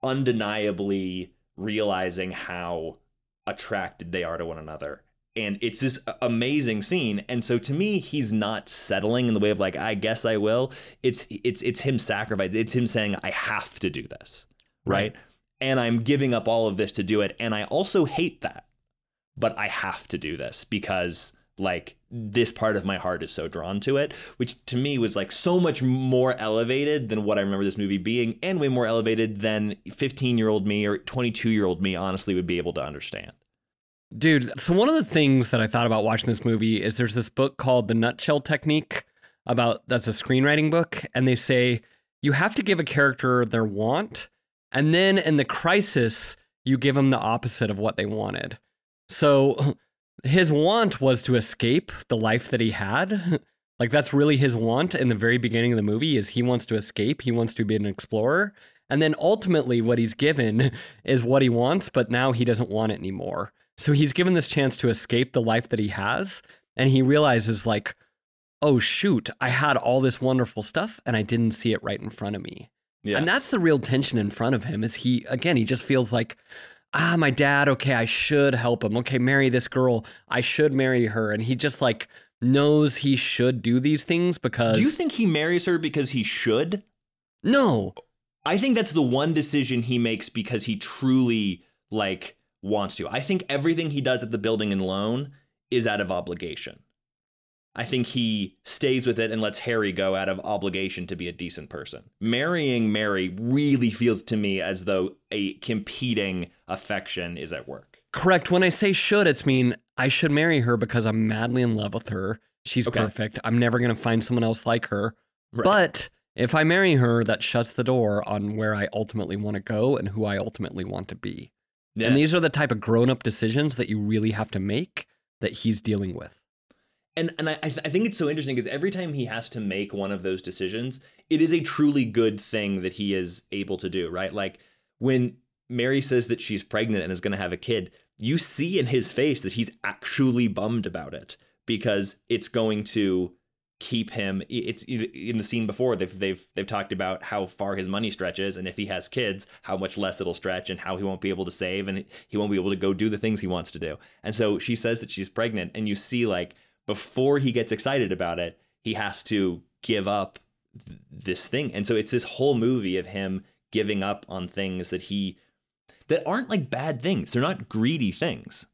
undeniably realizing how attracted they are to one another. And it's this amazing scene. And so to me, he's not settling in the way of like, I guess I will. It's it's it's him sacrificing. It's him saying, I have to do this. Right? right. And I'm giving up all of this to do it. And I also hate that. But I have to do this because like this part of my heart is so drawn to it, which to me was like so much more elevated than what I remember this movie being, and way more elevated than 15 year old me or 22 year old me honestly would be able to understand. Dude, so one of the things that I thought about watching this movie is there's this book called The Nutshell Technique about that's a screenwriting book, and they say you have to give a character their want, and then in the crisis, you give them the opposite of what they wanted. So his want was to escape the life that he had. *laughs* like that's really his want in the very beginning of the movie is he wants to escape, he wants to be an explorer. And then ultimately what he's given *laughs* is what he wants, but now he doesn't want it anymore. So he's given this chance to escape the life that he has and he realizes like oh shoot, I had all this wonderful stuff and I didn't see it right in front of me. Yeah. And that's the real tension in front of him is he again he just feels like ah, my dad, okay, I should help him. Okay, marry this girl. I should marry her. And he just like knows he should do these things because. Do you think he marries her because he should? No. I think that's the one decision he makes because he truly like wants to. I think everything he does at the building and loan is out of obligation. I think he stays with it and lets Harry go out of obligation to be a decent person. Marrying Mary really feels to me as though a competing affection is at work. Correct. When I say should, it's mean I should marry her because I'm madly in love with her. She's okay. perfect. I'm never going to find someone else like her. Right. But if I marry her, that shuts the door on where I ultimately want to go and who I ultimately want to be. Yeah. And these are the type of grown up decisions that you really have to make that he's dealing with and and I I think it's so interesting because every time he has to make one of those decisions, it is a truly good thing that he is able to do, right? Like when Mary says that she's pregnant and is going to have a kid, you see in his face that he's actually bummed about it because it's going to keep him it's in the scene before they've they've they've talked about how far his money stretches and if he has kids how much less it'll stretch and how he won't be able to save and he won't be able to go do the things he wants to do. And so she says that she's pregnant and you see like before he gets excited about it, he has to give up th- this thing. And so it's this whole movie of him giving up on things that he that aren't like bad things. They're not greedy things.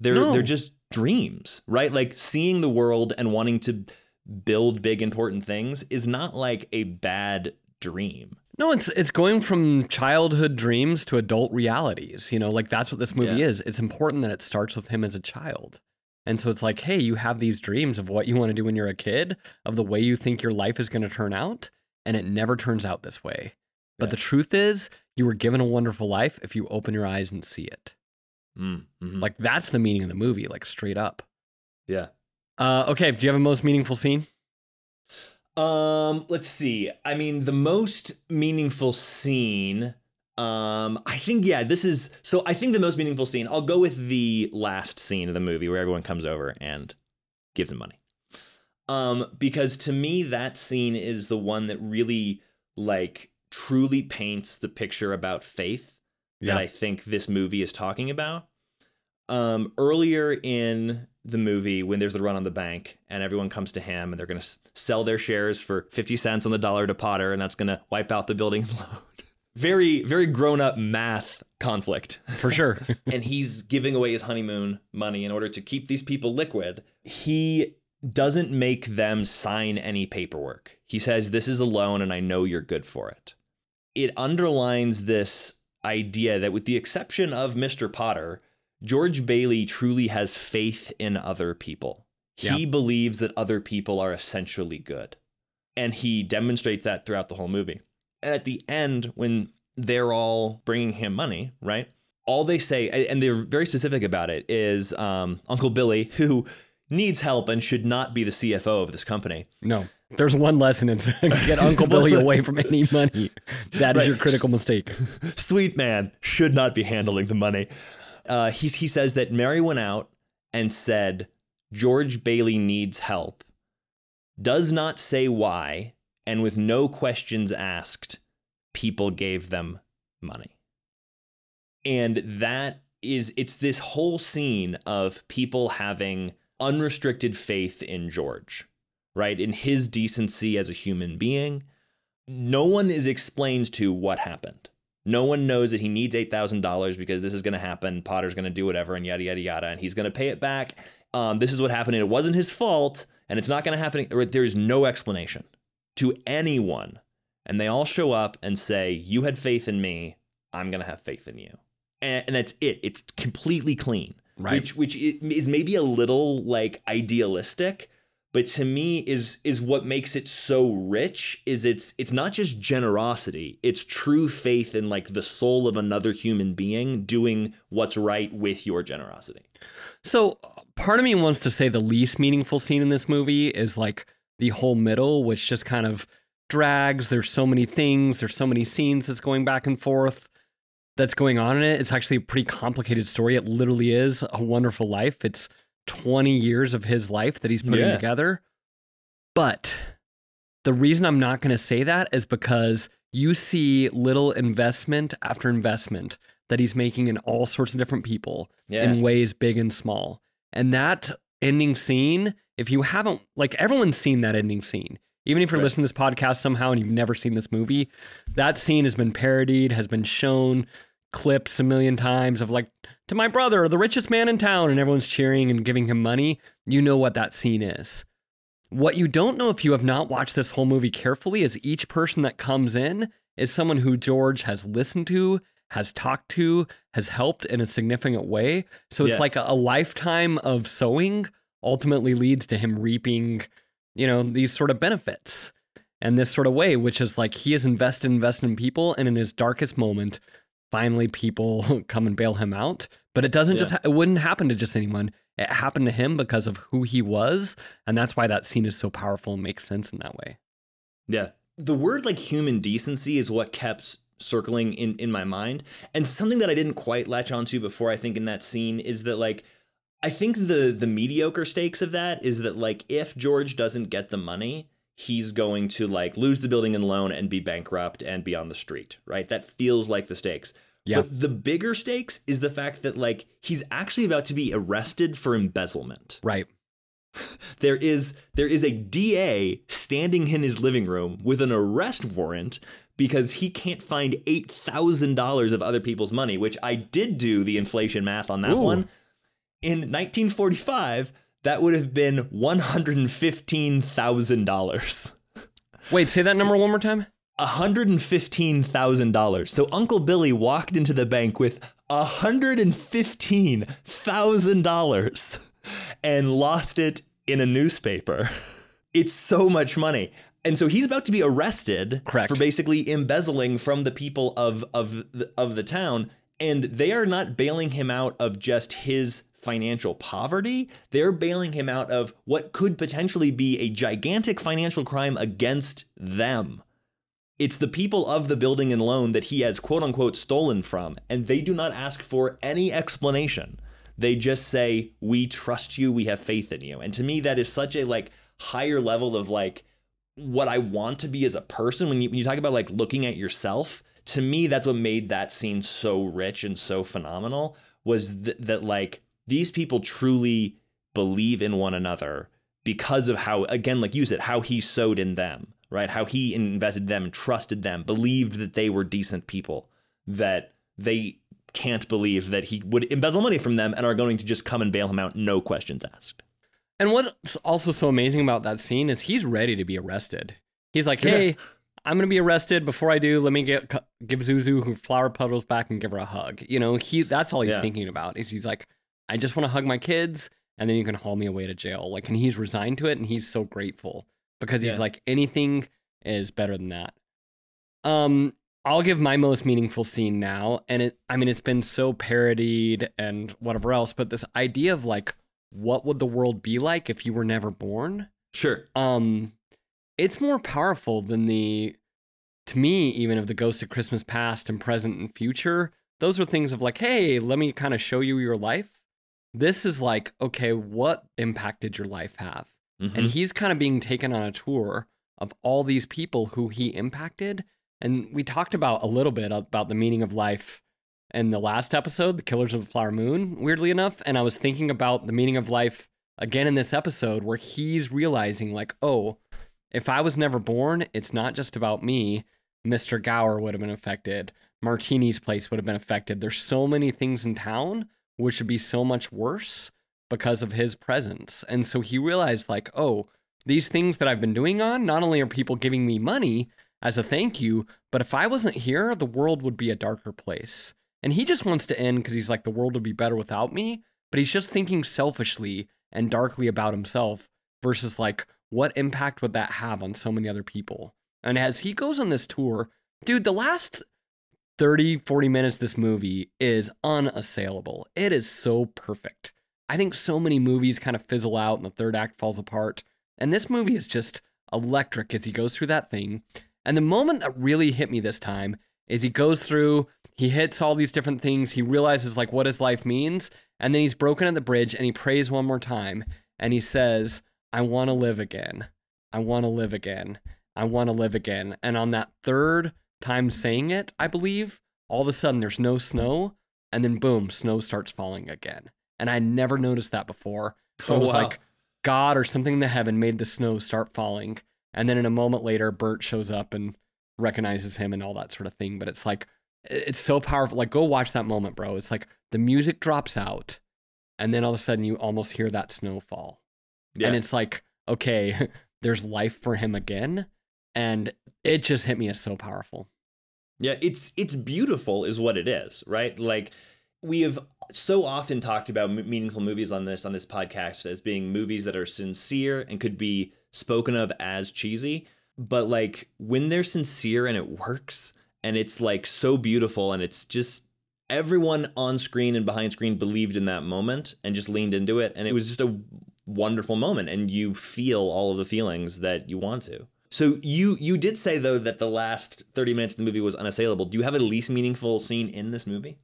They're no. they're just dreams, right? Like seeing the world and wanting to build big important things is not like a bad dream. No, it's it's going from childhood dreams to adult realities. You know, like that's what this movie yeah. is. It's important that it starts with him as a child. And so it's like, hey, you have these dreams of what you want to do when you're a kid, of the way you think your life is going to turn out, and it never turns out this way. But yeah. the truth is, you were given a wonderful life if you open your eyes and see it. Mm, mm-hmm. Like that's the meaning of the movie, like straight up. Yeah. Uh, okay. Do you have a most meaningful scene? Um, let's see. I mean, the most meaningful scene um, I think yeah, this is so. I think the most meaningful scene. I'll go with the last scene of the movie where everyone comes over and gives him money. Um, because to me, that scene is the one that really like truly paints the picture about faith yeah. that I think this movie is talking about. Um, earlier in the movie, when there's the run on the bank and everyone comes to him and they're going to sell their shares for 50 cents on the dollar to Potter, and that's going to wipe out the building *laughs* loan. Very, very grown up math conflict. For sure. *laughs* and he's giving away his honeymoon money in order to keep these people liquid. He doesn't make them sign any paperwork. He says, This is a loan and I know you're good for it. It underlines this idea that, with the exception of Mr. Potter, George Bailey truly has faith in other people. He Yeah. believes that other people are essentially good. And he demonstrates that throughout the whole movie. At the end, when they're all bringing him money, right? All they say, and they're very specific about it, is um, Uncle Billy, *laughs* who needs help and should not be the CFO of this company. No. There's one lesson it's *laughs* get Uncle Billy *laughs* away from any money. That is Right. your critical mistake. Sweet man should not be handling the money. Uh, he, he says that Mary went out and said, George Bailey needs help, does not say why, and with no questions asked, people gave them money. And that is, it's this whole scene of people having unrestricted faith in George, right? In his decency as a human being. No one is explained to what happened. No one knows that he needs $8,000 because this is going to happen. Potter's going to do whatever and yada, yada, yada. And he's going to pay it back. Um, this is what happened. And it wasn't his fault. And it's not going to happen. There's no explanation to anyone. And they all show up and say, You had faith in me. I'm going to have faith in you. And, and that's it. It's completely clean. Right. Which, which is maybe a little like idealistic, but to me is is what makes it so rich is it's it's not just generosity it's true faith in like the soul of another human being doing what's right with your generosity So part of me wants to say the least meaningful scene in this movie is like the whole middle, which just kind of drags. There's so many things, there's so many scenes that's going back and forth that's going on in it. It's actually a pretty complicated story. It literally is a wonderful life. It's 20 years of his life that he's putting Yeah. together. But the reason I'm not going to say that is because you see little investment after investment that he's making in all sorts of different people yeah in ways big and small. And that ending scene, if you haven't, like everyone's seen that ending scene, even if you're Right. listening to this podcast somehow and you've never seen this movie, that scene has been parodied, has been shown clips a million times of like, to my brother, the richest man in town, and everyone's cheering and giving him money. You know what that scene is. What you don't know if you have not watched this whole movie carefully is each person that comes in is someone who George has listened to, has talked to, has helped in a significant way. So it's Yeah. like a, a lifetime of sowing ultimately leads to him reaping, you know, these sort of benefits and this sort of way, which is like he has invested, invested in people, and in his darkest moment, finally people *laughs* come and bail him out. But it doesn't just, Yeah. ha- it wouldn't happen to just anyone. It happened to him because of who he was. And that's why that scene is so powerful and makes sense in that way. yeah the word like human decency is what kept circling in in my mind and something that i didn't quite latch onto before i think in that scene is that like I think the the mediocre stakes of that is that like if George doesn't get the money, he's going to like lose the building and loan and be bankrupt and be on the street, right? That feels like the stakes. Yeah. But the bigger stakes is the fact that like he's actually about to be arrested for embezzlement. Right. *laughs* There is there is a DA standing in his living room with an arrest warrant because he can't find eight thousand dollars of other people's money, which I did do the inflation math on that Ooh. one. In 1945, that would have been one hundred and fifteen thousand dollars. Wait, say that number one more time. $115,000. So Uncle Billy walked into the bank with $115,000 and lost it in a newspaper. It's so much money. And so he's about to be arrested Correct. for basically embezzling from the people of of the, of the town and they are not bailing him out of just his financial poverty. They're bailing him out of what could potentially be a gigantic financial crime against them. It's the people of the building and loan that he has quote unquote stolen from, and they do not ask for any explanation. They just say, "We trust you. We have faith in you." And to me, that is such a like higher level of like what I want to be as a person. When you when you talk about like looking at yourself, to me, that's what made that scene so rich and so phenomenal. Was th- that like these people truly believe in one another because of how, again, like you said, how he sowed in them, right? How he invested in them, trusted them, believed that they were decent people, that they can't believe that he would embezzle money from them and are going to just come and bail him out, no questions asked. And what's also so amazing about that scene is he's ready to be arrested. He's like, "Hey, yeah. I'm gonna be arrested. Before I do, let me get give Zuzu who flower petals back and give her a hug." You know, he that's all he's yeah. thinking about. Is he's like, "I just want to hug my kids, and then you can haul me away to jail." Like, and he's resigned to it, and he's so grateful because he's yeah. like, anything is better than that. Um, I'll give my most meaningful scene now, and it. I mean, it's been so parodied and whatever else, but this idea of like what would the world be like if you were never born? Sure. Um, it's more powerful than the, to me, even of the ghost of Christmas past and present and future. Those are things of like, hey, let me kind of show you your life. This is like, okay, what impact did your life have? Mm-hmm. And he's kind of being taken on a tour of all these people who he impacted. And we talked about a little bit about the meaning of life in the last episode, The Killers of the Flower Moon, weirdly enough. And I was thinking about the meaning of life again in this episode where he's realizing, like, oh, if I was never born, it's not just about me. Mr. Gower would have been affected. Martini's place would have been affected. There's so many things in town which would be so much worse because of his presence. And so he realized, like, oh, these things that I've been doing on, not only are people giving me money as a thank you, but if I wasn't here, the world would be a darker place. And he just wants to end because he's like, the world would be better without me. But he's just thinking selfishly and darkly about himself versus like, what impact would that have on so many other people? And as he goes on this tour, dude, the last 30, 40 minutes this movie is unassailable. It is so perfect. I think so many movies kind of fizzle out and the third act falls apart. And this movie is just electric as he goes through that thing. And the moment that really hit me this time is he goes through, he hits all these different things, he realizes like what his life means, and then he's broken at the bridge and he prays one more time and he says, I want to live again. I want to live again. I want to live again. And on that third time saying it, I believe, all of a sudden there's no snow, and then boom, snow starts falling again. And I never noticed that before. So oh, it was wow. like God or something in the heaven made the snow start falling. And then in a moment later, Bert shows up and recognizes him and all that sort of thing. But it's like, it's so powerful. Like, go watch that moment, bro. It's like the music drops out, and then all of a sudden you almost hear that snowfall. Yeah. And it's like, okay, *laughs* there's life for him again. And it just hit me as so powerful. Yeah, it's it's beautiful is what it is, right? Like we have so often talked about meaningful movies on this on this podcast as being movies that are sincere and could be spoken of as cheesy but like when they're sincere and it works and it's like so beautiful and it's just everyone on screen and behind screen believed in that moment and just leaned into it and it was just a wonderful moment and you feel all of the feelings that you want to so you you did say though that the last 30 minutes of the movie was unassailable do you have a least meaningful scene in this movie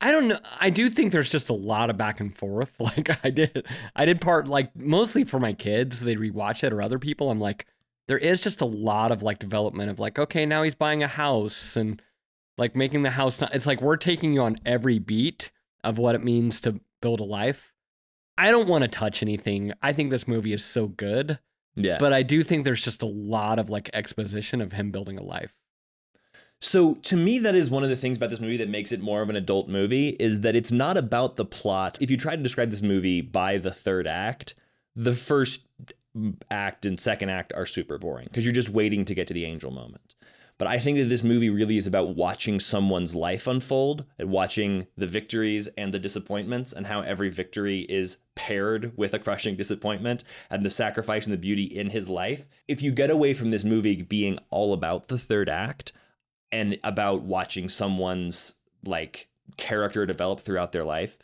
I don't know. I do think there's just a lot of back and forth. *laughs* Like I did, I did part like mostly for my kids. They rewatch it or other people. I'm like, there is just a lot of like development of like, okay, now he's buying a house and like making the house. Not, it's like we're taking you on every beat of what it means to build a life. I don't want to touch anything. I think this movie is so good. Yeah. But I do think there's just a lot of like exposition of him building a life. So to me, that is one of the things about this movie that makes it more of an adult movie is that it's not about the plot. If you try to describe this movie by the third act, the first mm, act and second act are super boring because you're just waiting to get to the angel moment. But I think that this movie really is about watching someone's life unfold and watching the victories and the disappointments and how every victory is paired with a crushing disappointment and the sacrifice and the beauty in his life. If you get away from this movie being all about the third act and about watching someone's like character develop throughout their life,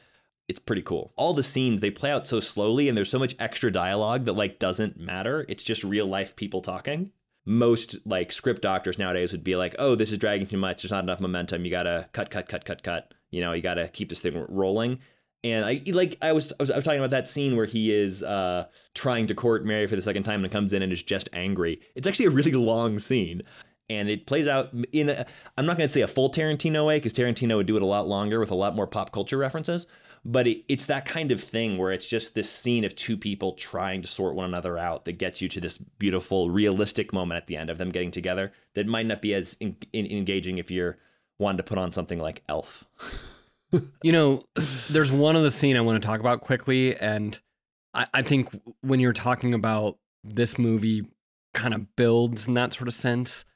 it's pretty cool. All the scenes they play out so slowly and there's so much extra dialogue that like doesn't matter. It's just real life people talking. Most like script doctors nowadays would be like, "Oh, this is dragging too much. There's not enough momentum. You got to cut cut cut cut cut. You know, you got to keep this thing rolling." And I like I was, I was I was talking about that scene where he is uh, trying to court Mary for the second time and comes in and is just angry. It's actually a really long scene and it plays out in I'm not going to say a full Tarantino way because Tarantino would do it a lot longer with a lot more pop culture references, but it, it's that kind of thing where it's just this scene of two people trying to sort one another out that gets you to this beautiful, realistic moment at the end of them getting together that might not be as in, in, engaging if you're wanting to put on something like Elf. *laughs* you know, there's one other scene I want to talk about quickly, and I, I think when you're talking about this movie kind of builds in that sort of sense,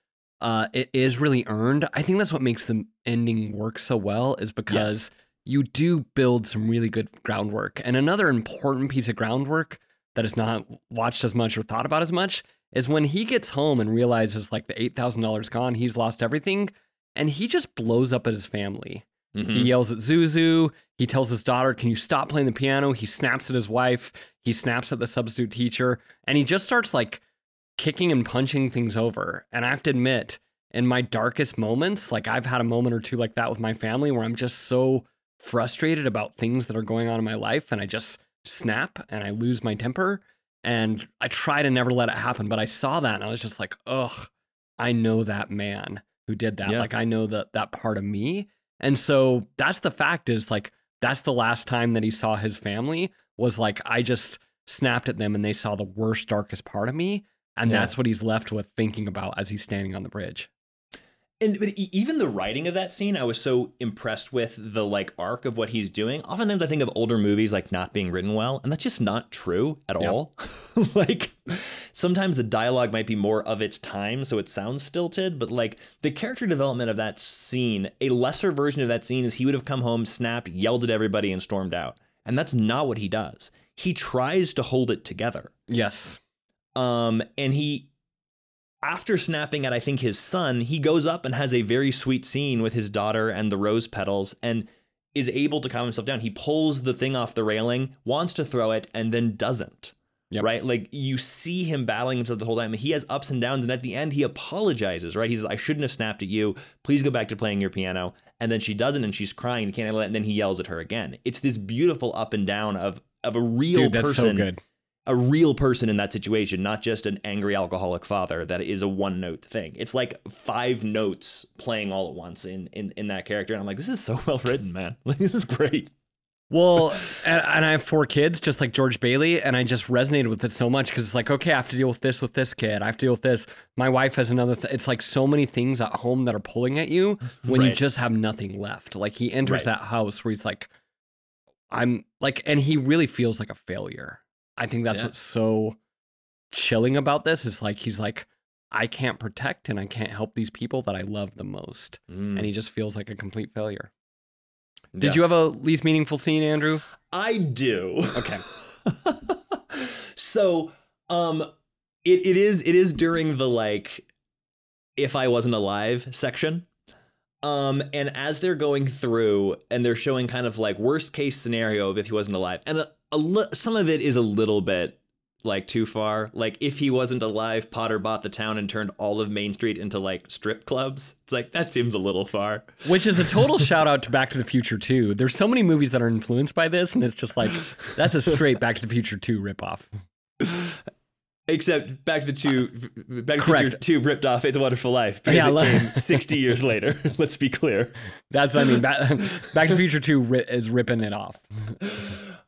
uh, it is really earned. I think that's what makes the ending work so well, is because yes. You do build some really good groundwork. And another important piece of groundwork that is not watched as much or thought about as much is when he gets home and realizes like the $8,000 gone, he's lost everything, and he just blows up at his family. Mm-hmm. He yells at Zuzu. He tells his daughter, Can you stop playing the piano? He snaps at his wife. He snaps at the substitute teacher. And he just starts like kicking and punching things over. And I have to admit, in my darkest moments, like I've had a moment or two like that with my family where I'm just so frustrated about things that are going on in my life and I just snap and I lose my temper. And I try to never let it happen. But I saw that and I was just like, ugh, I know that man who did that. Yeah. Like I know that that part of me. And so that's the fact is like that's the last time that he saw his family was like I just snapped at them and they saw the worst darkest part of me and yeah. that's what he's left with thinking about as he's standing on the bridge and but even the writing of that scene i was so impressed with the like arc of what he's doing. Oftentimes i think of older movies like not being written well and that's just not true at yep. all. *laughs* Like sometimes the dialogue might be more of its time so it sounds stilted but like the character development of that scene a lesser version of that scene is he would have come home snapped yelled at everybody and stormed out. And that's not what he does. He tries to hold it together. Yes. Um, and he, after snapping at, I think, his son, he goes up and has a very sweet scene with his daughter and the rose petals and is able to calm himself down. He pulls the thing off the railing, wants to throw it, and then doesn't. Yep. Right? Like you see him battling himself the whole time. He has ups and downs, and at the end, he apologizes, right? He says, I shouldn't have snapped at you. Please go back to playing your piano. And then she doesn't, and she's crying, can't handle it, and then he yells at her again. It's this beautiful up and down of of a real Dude, that's person so good a real person in that situation, not just an angry alcoholic father that is a one note thing. It's like five notes playing all at once in in, in that character. And I'm like, this is so *laughs* well written, man. *laughs* Like, this is great. Well, and, and, I have four kids, just like George Bailey, and I just resonated with it so much because it's like, okay, I have to deal with this with this kid. I have to deal with this. My wife has another. Th- it's like so many things at home that are pulling at you when right. you just have nothing left. Like he enters right. that house where he's like, I'm like, and he really feels like a failure. I think that's yeah. what's so chilling about this is like he's like I can't protect and I can't help these people that I love the most. Mm. And he just feels like a complete failure. Did you have a least meaningful scene, Andrew? I do. Okay. *laughs* so, um it, it is it is during the like if I wasn't alive section. Um, and as they're going through and they're showing kind of like worst case scenario of if he wasn't alive, and a li- some of it is a little bit like too far. Like if he wasn't alive, Potter bought the town and turned all of Main Street into like strip clubs. It's like that seems a little far. Which is a total *laughs* shout out to Back to the Future 2. There's so many movies that are influenced by this, and it's just like that's a straight Back to the Future 2 ripoff. Except Back to the Two, uh, Back to the Future Two ripped off "It's a Wonderful Life" because yeah, it came sixty years later. *laughs* Let's be clear. That's what I mean. Back, *laughs* Back to the Future Two is ripping it off.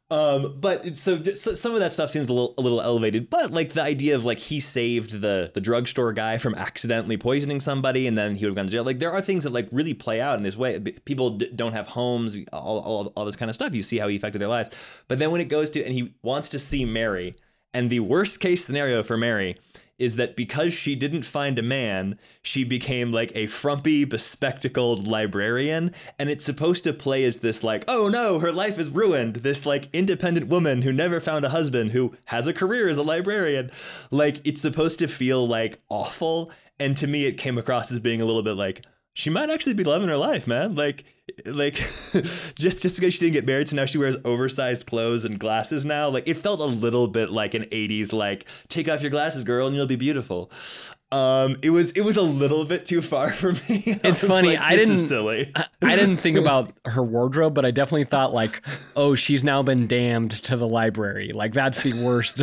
Um, but so, so, some of that stuff seems a little a little elevated. But like the idea of like he saved the the drugstore guy from accidentally poisoning somebody, and then he would have gone to jail. Like there are things that like really play out in this way. People d- don't have homes, all, all all this kind of stuff. You see how he affected their lives. But then when it goes to and he wants to see Mary and the worst case scenario for Mary is that because she didn't find a man, she became like a frumpy, bespectacled librarian. And it's supposed to play as this, like, oh no, her life is ruined. This, like, independent woman who never found a husband, who has a career as a librarian. Like, it's supposed to feel like awful. And to me, it came across as being a little bit like, she might actually be loving her life, man. Like, like *laughs* just just because she didn't get married, so now she wears oversized clothes and glasses now. Like, it felt a little bit like an '80s, like, take off your glasses, girl, and you'll be beautiful. Um, it was it was a little bit too far for me. *laughs* It's funny. Like, I didn't silly. I, I didn't think *laughs* about her wardrobe, but I definitely thought like, oh, she's now been damned to the library. Like that's the worst.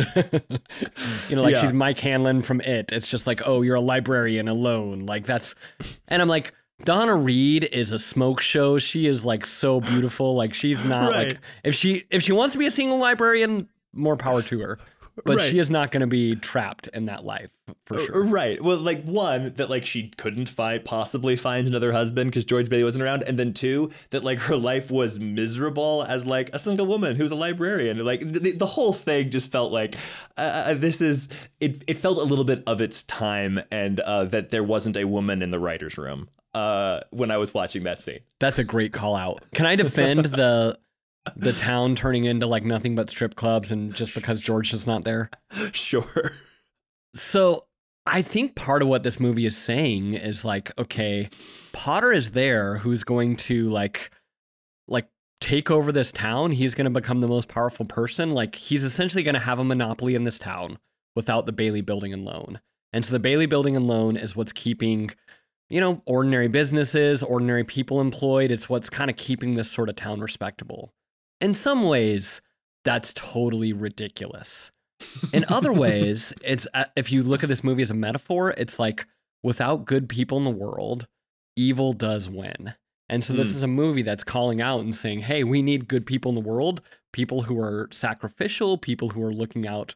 you know, like yeah. she's Mike Hanlon from It. It's just like, oh, you're a librarian alone. Like that's, and I'm like Donna Reed is a smoke show. She is like so beautiful. Like she's *laughs* not Right. like if she if she wants to be a single librarian, more power to her. But Right. she is not going to be trapped in that life for Uh, sure. Right. Well, like one that like she couldn't find possibly find another husband because George Bailey wasn't around, and then two that like her life was miserable as like a single woman who's a librarian. Like the, the whole thing just felt like uh, uh, this is it. It felt a little bit of its time, and uh, that there wasn't a woman in the writers' room uh, when I was watching that scene. That's a great call out. Can I defend *laughs* the the town turning into like nothing but strip clubs and just because George is not there? Sure. So I think part of what this movie is saying is like, okay, Potter is there who's going to like like take over this town. He's going to become the most powerful person. Like he's essentially going to have a monopoly in this town without the Bailey building and loan. And so the Bailey building and loan is what's keeping you know, ordinary businesses, ordinary people employed. It's what's kind of keeping this sort of town respectable. In some ways, that's totally ridiculous. In other *laughs* ways, it's uh, if you look at this movie as a metaphor, it's like without good people in the world, evil does win. And so this Hmm. is a movie that's calling out and saying, "Hey, we need good people in the world, people who are sacrificial, people who are looking out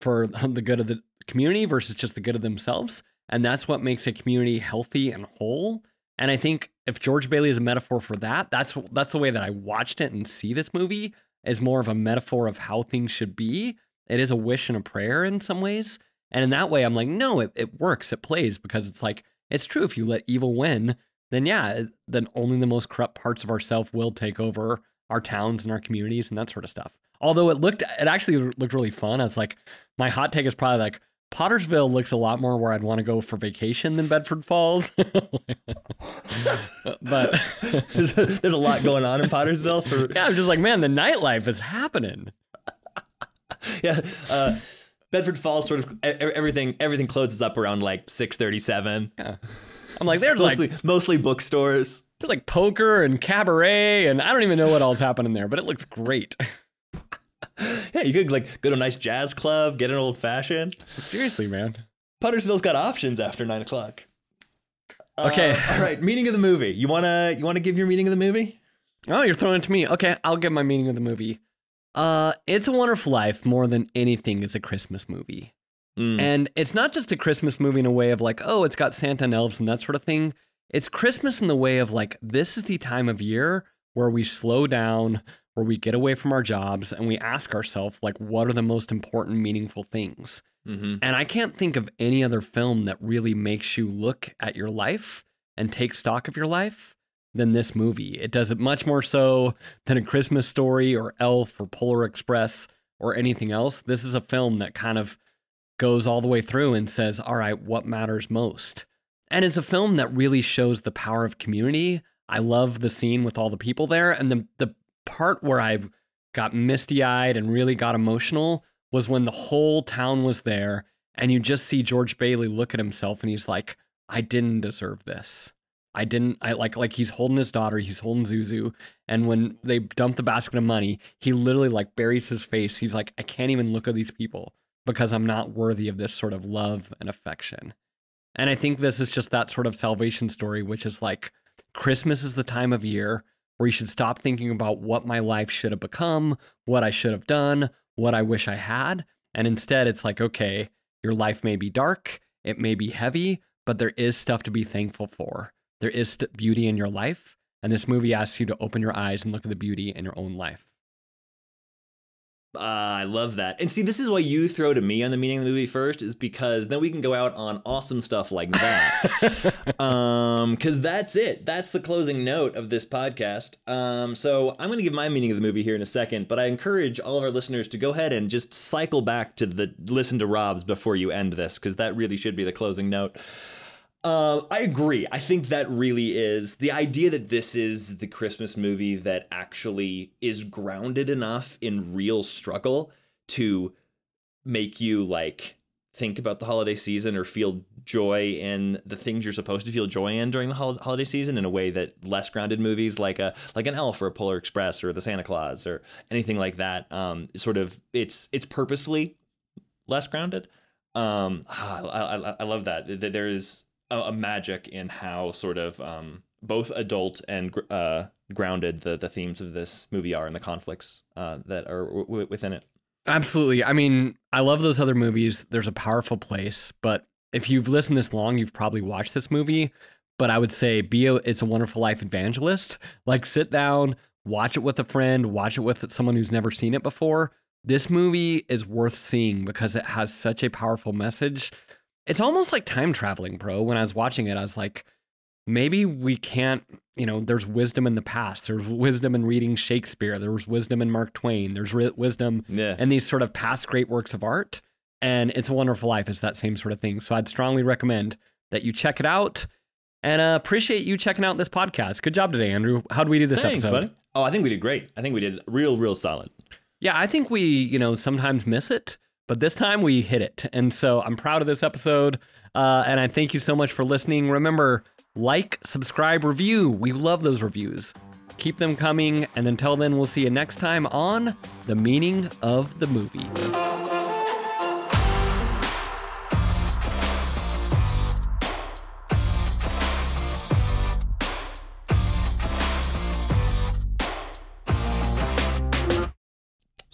for the good of the community versus just the good of themselves." And that's what makes a community healthy and whole. And I think if George Bailey is a metaphor for that, that's that's the way that I watched it and see this movie is more of a metaphor of how things should be. It is a wish and a prayer in some ways. And in that way, I'm like, no, it, it works. It plays because it's like, it's true. If you let evil win, then yeah, then only the most corrupt parts of ourself will take over our towns and our communities and that sort of stuff. Although it looked, it actually looked really fun. I was like, my hot take is probably like, Pottersville looks a lot more where I'd want to go for vacation than Bedford Falls. *laughs* but *laughs* there's, a, there's a lot going on in Pottersville for yeah, I'm just like, man, the nightlife is happening. *laughs* yeah. Uh, Bedford Falls sort of everything everything closes up around like 6:37. Yeah. I'm like, there's like Mostly mostly bookstores. there's like poker and cabaret, and I don't even know what all's happening there, but it looks great. *laughs* Yeah, you could like go to a nice jazz club, get an old fashioned. Seriously, man. Pottersville's got options after nine o'clock. Okay. Uh, all right. Meaning of the movie. You wanna you wanna give your meaning of the movie? Oh, you're throwing it to me. Okay, I'll give my meaning of the movie. Uh, It's a Wonderful Life more than anything is a Christmas movie. Mm. And it's not just a Christmas movie in a way of like, oh, it's got Santa and elves and that sort of thing. It's Christmas in the way of like, this is the time of year where we slow down, where we get away from our jobs and we ask ourselves, like, what are the most important, meaningful things? hmm And I can't think of any other film that really makes you look at your life and take stock of your life than this movie. It does it much more so than A Christmas Story or Elf or Polar Express or anything else. This is a film that kind of goes all the way through and says, all right, what matters most? And it's a film that really shows the power of community. I love the scene with all the people there. And the, the part where I got misty eyed and really got emotional was when the whole town was there and you just see George Bailey look at himself and he's like, I didn't deserve this. I didn't I like like he's holding his daughter, he's holding Zuzu, and when they dump the basket of money, he literally like buries his face. He's like, I can't even look at these people because I'm not worthy of this sort of love and affection. And I think this is just that sort of salvation story, which is like Christmas is the time of year where you should stop thinking about what my life should have become, what I should have done, what I wish I had. And instead, it's like, okay, your life may be dark, it may be heavy, but there is stuff to be thankful for. There is beauty in your life. And this movie asks you to open your eyes and look at the beauty in your own life. Ah, I love that. And see, this is why you throw to me on the meaning of the movie first, is because then we can go out on awesome stuff like that. *laughs* um, because that's it. That's the closing note of this podcast. Um, so I'm gonna give my meaning of the movie here in a second, but I encourage all of our listeners to go ahead and just cycle back to the listen to Rob's before you end this, because that really should be the closing note. Uh, I agree. I think that really is the idea that this is the Christmas movie that actually is grounded enough in real struggle to make you like think about the holiday season or feel joy in the things you're supposed to feel joy in during the hol- holiday season in a way that less grounded movies like a like an Elf or a Polar Express or the Santa Claus or anything like that um sort of it's it's purposefully less grounded um ah, I, I, I love that there is a, a magic in how sort of um, both adult and uh, grounded the the themes of this movie are and the conflicts uh, that are w- within it. Absolutely. I mean, I love those other movies. There's a powerful place, but if you've listened this long, you've probably watched this movie. But I would say be a It's a Wonderful Life evangelist. Like sit down, watch it with a friend, watch it with someone who's never seen it before. This movie is worth seeing because it has such a powerful message. It's almost like time traveling, bro. When I was watching it, I was like, maybe we can't, you know, there's wisdom in the past. There's wisdom in reading Shakespeare. There was wisdom in Mark Twain. There's ri- wisdom Yeah. in these sort of past great works of art. And It's a Wonderful Life is that same sort of thing. So I'd strongly recommend that you check it out. And uh, appreciate you checking out this podcast. Good job today, Andrew. How did we do this Thanks, episode? buddy. Oh, I think we did great. I think we did real, real solid. Yeah, I think we, you know, sometimes miss it, but this time we hit it. And so I'm proud of this episode. Uh, and I thank you so much for listening. Remember, like, subscribe, review. We love those reviews. Keep them coming. And until then, we'll see you next time on The Meaning of the Movie.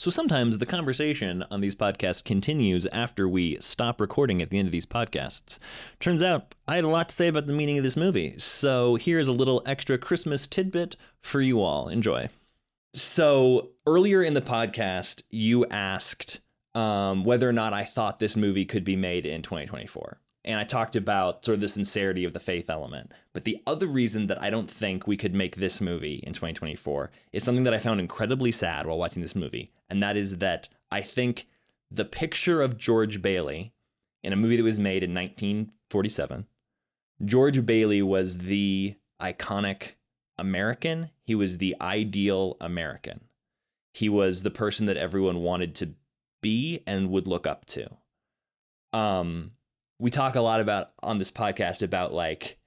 So sometimes the conversation on these podcasts continues after we stop recording at the end of these podcasts. Turns out I had a lot to say about the meaning of this movie, so here's a little extra Christmas tidbit for you all. Enjoy. So earlier in the podcast, you asked um, whether or not I thought this movie could be made in 2024. And I talked about sort of the sincerity of the faith element. But the other reason that I don't think we could make this movie in 2024 is something that I found incredibly sad while watching this movie. And that is that I think the picture of George Bailey in a movie that was made in 1947, George Bailey was the iconic American. He was the ideal American. He was the person that everyone wanted to be and would look up to. Um, we talk a lot about on this podcast about like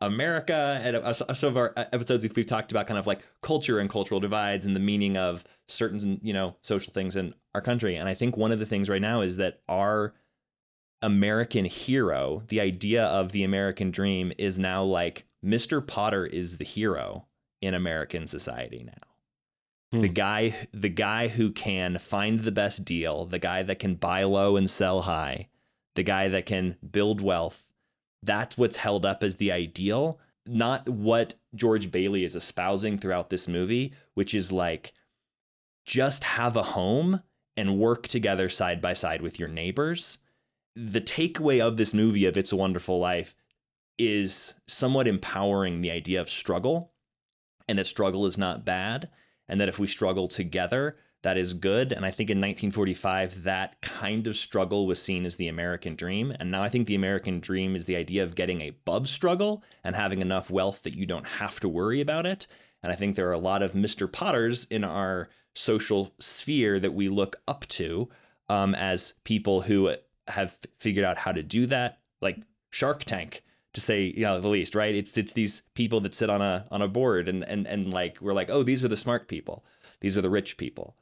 America and uh, some of our episodes we've talked about kind of like culture and cultural divides and the meaning of certain you know social things in our country. And I think one of the things right now is that our American hero, the idea of the American dream, is now like Mr. Potter is the hero in American society now. Hmm. The guy, the guy who can find the best deal, the guy that can buy low and sell high, the guy that can build wealth. That's what's held up as the ideal, not what George Bailey is espousing throughout this movie, which is like just have a home and work together side by side with your neighbors. The takeaway of this movie of It's a Wonderful Life is somewhat empowering the idea of struggle and that struggle is not bad and that if we struggle together, that is good. And I think in 1945, that kind of struggle was seen as the American dream. And now I think the American dream is the idea of getting above struggle and having enough wealth that you don't have to worry about it. And I think there are a lot of Mr. Potters in our social sphere that we look up to um, as people who have figured out how to do that, like Shark Tank to say you know the least right it's it's these people that sit on a on a board and and and like we're like oh these are the smart people these are the rich people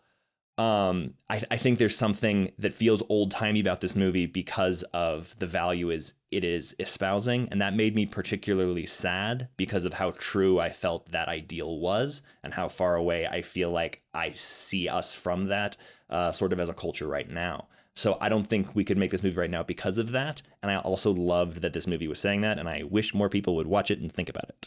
um i i think there's something that feels old timey about this movie because of the value is it is espousing and that made me particularly sad because of how true i felt that ideal was and how far away i feel like i see us from that uh, sort of as a culture right now so I don't think we could make this movie right now because of that. And I also loved that this movie was saying that, and I wish more people would watch it and think about it.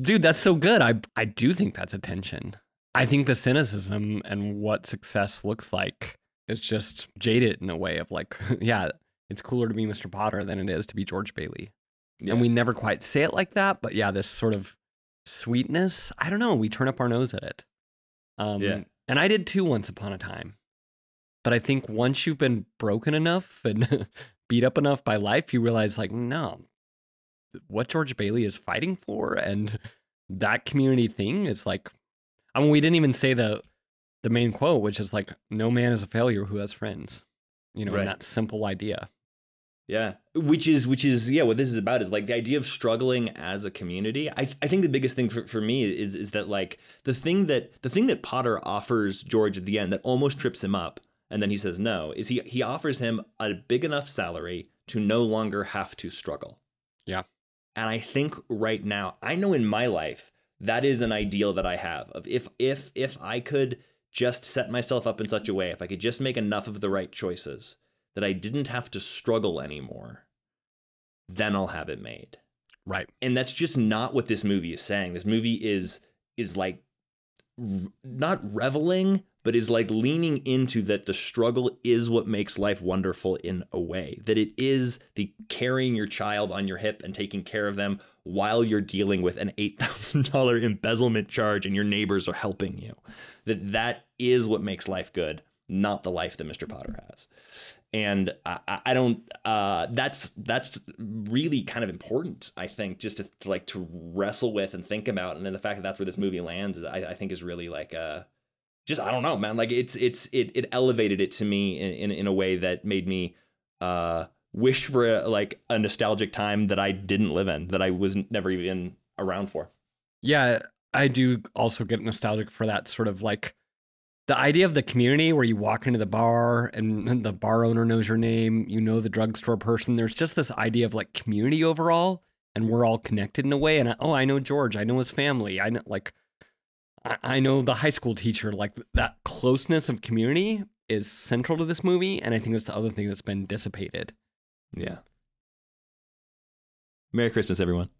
Dude, that's so good. I I do think that's attention. I think the cynicism and what success looks like is just jaded in a way of like, *laughs* yeah, it's cooler to be Mr. Potter than it is to be George Bailey. Yeah. And we never quite say it like that, but yeah, this sort of sweetness, I don't know, we turn up our nose at it. Um, Yeah. And I did too once upon a time. But I think once you've been broken enough *laughs* and beat up enough by life, you realize, like, no, what George Bailey is fighting for and *laughs* that community thing is like, I mean, we didn't even say the the main quote, which is like, "No man is a failure who has friends." You know, Right. and that simple idea. Yeah, which is which is yeah, what this is about is like the idea of struggling as a community. I I think the biggest thing for, for me is is that like the thing that the thing that Potter offers George at the end that almost trips him up, and then he says no, is he he offers him a big enough salary to no longer have to struggle. Yeah. And I think right now, I know in my life that is an ideal that I have of if if if I could just set myself up in such a way, if I could just make enough of the right choices that I didn't have to struggle anymore, then I'll have it made. Right. And that's just not what this movie is saying. This movie is is like not reveling, but is like leaning into that the struggle is what makes life wonderful in a way. That it is the carrying your child on your hip and taking care of them while you're dealing with an $8,000 embezzlement charge and your neighbors are helping you. That that is what makes life good, not the life that Mr. Potter has. And I, I don't. Uh, that's that's really kind of important. I think just to, to like to wrestle with and think about, and then the fact that that's where this movie lands, I, I think is really like uh, just I don't know, man. Like it's it's it it elevated it to me in in, in a way that made me uh wish for a, like a nostalgic time that I didn't live in, that I was never even around for. Yeah, I do also get nostalgic for that sort of like the idea of the community where you walk into the bar and the bar owner knows your name, you know the drugstore person. There's just this idea of like community overall, and we're all connected in a way. And I, oh, I know George, I know his family, I know like I, I know the high school teacher. Like that closeness of community is central to this movie, and I think that's the other thing that's been dissipated. Yeah. Merry Christmas, everyone.